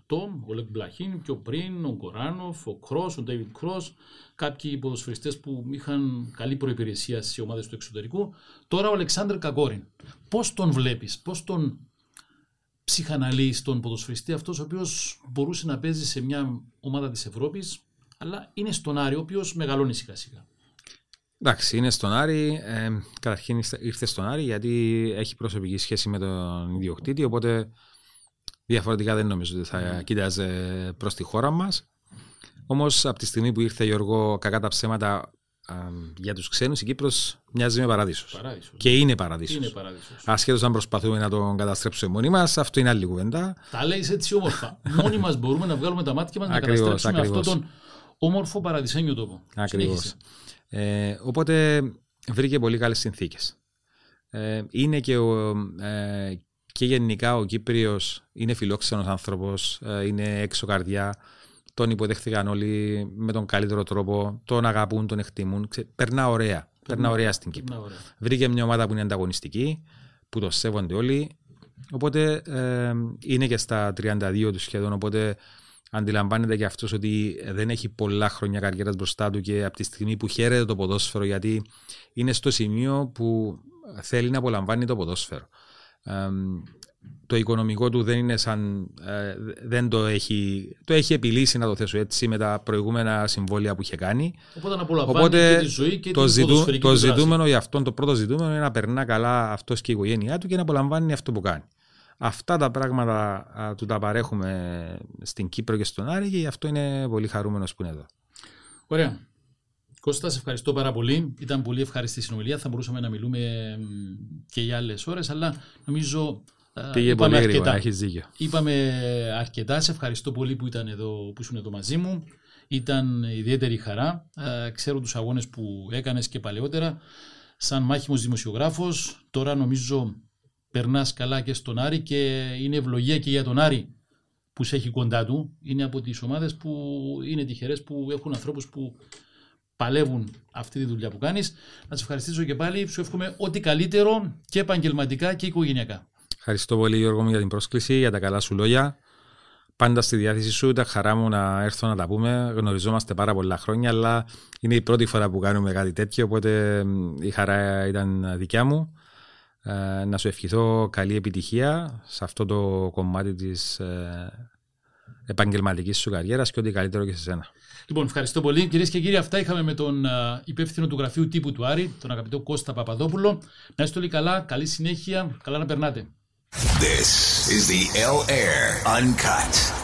1988 ο Λεκ Μπλαχίν, πιο πριν ο Κοράνοφ, ο Κρός, ο Ντέιβιτ Κρός, κάποιοι ποδοσφαιριστές που είχαν καλή προϋπηρεσία στις ομάδες του εξωτερικού. Τώρα ο Αλεξάνδρ Κακόριν. Πώς τον βλέπεις, πώς τον ψυχαναλύεις τον ποδοσφαιριστή αυτός ο οποίος μπορούσε να παίζει σε μια ομάδα της Ευρώπης αλλά είναι στον Άρη ο οποίος μεγαλώνει σιγά σιγά. Εντάξει, είναι στον Άρη. Ε, καταρχήν ήρθε στον Άρη γιατί έχει προσωπική σχέση με τον ιδιοκτήτη. Οπότε διαφορετικά δεν νομίζω ότι θα mm. κοίταζε προς τη χώρα μας. Όμως από τη στιγμή που ήρθε Γιώργο, κακά τα ψέματα για τους ξένους, η Κύπρος μοιάζει με παράδεισο. Και είναι παράδεισο. Ασχέτως αν προσπαθούμε να τον καταστρέψουμε μόνοι μας, αυτό είναι άλλη κουβέντα. Τα λέει έτσι όμορφα. μόνοι μας μπορούμε να βγάλουμε τα μάτια μας να καταστρέψουμε αυτόν τον όμορφο παραδεισένιο τόπο. Ακριβώς. Ε, οπότε βρήκε πολύ καλές συνθήκες. Ε, είναι και, ο, ε, και γενικά ο Κύπριος είναι φιλόξενος άνθρωπος, ε, είναι έξω καρδιά, τον υποδέχθηκαν όλοι με τον καλύτερο τρόπο, τον αγαπούν, τον εκτιμούν, Ξε, περνά ωραία, περνά ωραία στην Κύπρο. Ωραία. Βρήκε μια ομάδα που είναι ανταγωνιστική, που το σέβονται όλοι, οπότε ε, είναι και στα 32 του σχεδόν, οπότε αντιλαμβάνεται και αυτός ότι δεν έχει πολλά χρόνια καριέρας μπροστά του και από τη στιγμή που χαίρεται το ποδόσφαιρο, γιατί είναι στο σημείο που θέλει να απολαμβάνει το ποδόσφαιρο. το οικονομικό του δεν είναι σαν. Ε, δεν το έχει. Το έχει επιλύσει, να το θέσω έτσι, με τα προηγούμενα συμβόλαια που είχε κάνει. Οπότε, Οπότε και τη ζωή και το, ζητού, το ζητούμενο για αυτόν, το πρώτο ζητούμενο είναι να περνά καλά αυτός και η οικογένειά του και να απολαμβάνει αυτό που κάνει. Αυτά τα πράγματα α, του τα παρέχουμε στην Κύπρο και στον Άρη και γι' αυτό είναι πολύ χαρούμενος που είναι εδώ. Ωραία. Κώστα, σε ευχαριστώ πάρα πολύ. Ήταν πολύ ευχαριστή συνομιλία. Θα μπορούσαμε να μιλούμε και για άλλες ώρες, αλλά νομίζω. Πήγε είπαμε πολύ αρκετά. Γρήγορα, έχεις δίκιο. Είπαμε αρκετά. Σε ευχαριστώ πολύ που, ήταν εδώ, που ήσουν εδώ μαζί μου. Ήταν ιδιαίτερη χαρά. Ξέρω τους αγώνες που έκανες και παλαιότερα. Σαν μάχημος δημοσιογράφος, τώρα νομίζω περνάς καλά και στον Άρη και είναι ευλογία και για τον Άρη που σε έχει κοντά του. Είναι από τις ομάδες που είναι τυχερές που έχουν ανθρώπους που παλεύουν αυτή τη δουλειά που κάνεις. Να σε ευχαριστήσω και πάλι. Σου εύχομαι ό,τι καλύτερο και επαγγελματικά και οικογενειακά. Ευχαριστώ πολύ Γιώργο μου για την πρόσκληση, για τα καλά σου λόγια. Πάντα στη διάθεση σου, τα χαρά μου να έρθω να τα πούμε. Γνωριζόμαστε πάρα πολλά χρόνια, αλλά είναι η πρώτη φορά που κάνουμε κάτι τέτοιο, οπότε η χαρά ήταν δικιά μου. Ε, να σου ευχηθώ καλή επιτυχία σε αυτό το κομμάτι της ε, επαγγελματικής σου καριέρας και ό,τι καλύτερο και σε σένα. Λοιπόν, ευχαριστώ πολύ. Κυρίες και κύριοι, αυτά είχαμε με τον uh, υπεύθυνο του γραφείου τύπου του Άρη, τον αγαπητό Κώστα Παπαδόπουλο. Να είστε όλοι καλά, καλή συνέχεια, καλά να περνάτε. This is the L Air Uncut.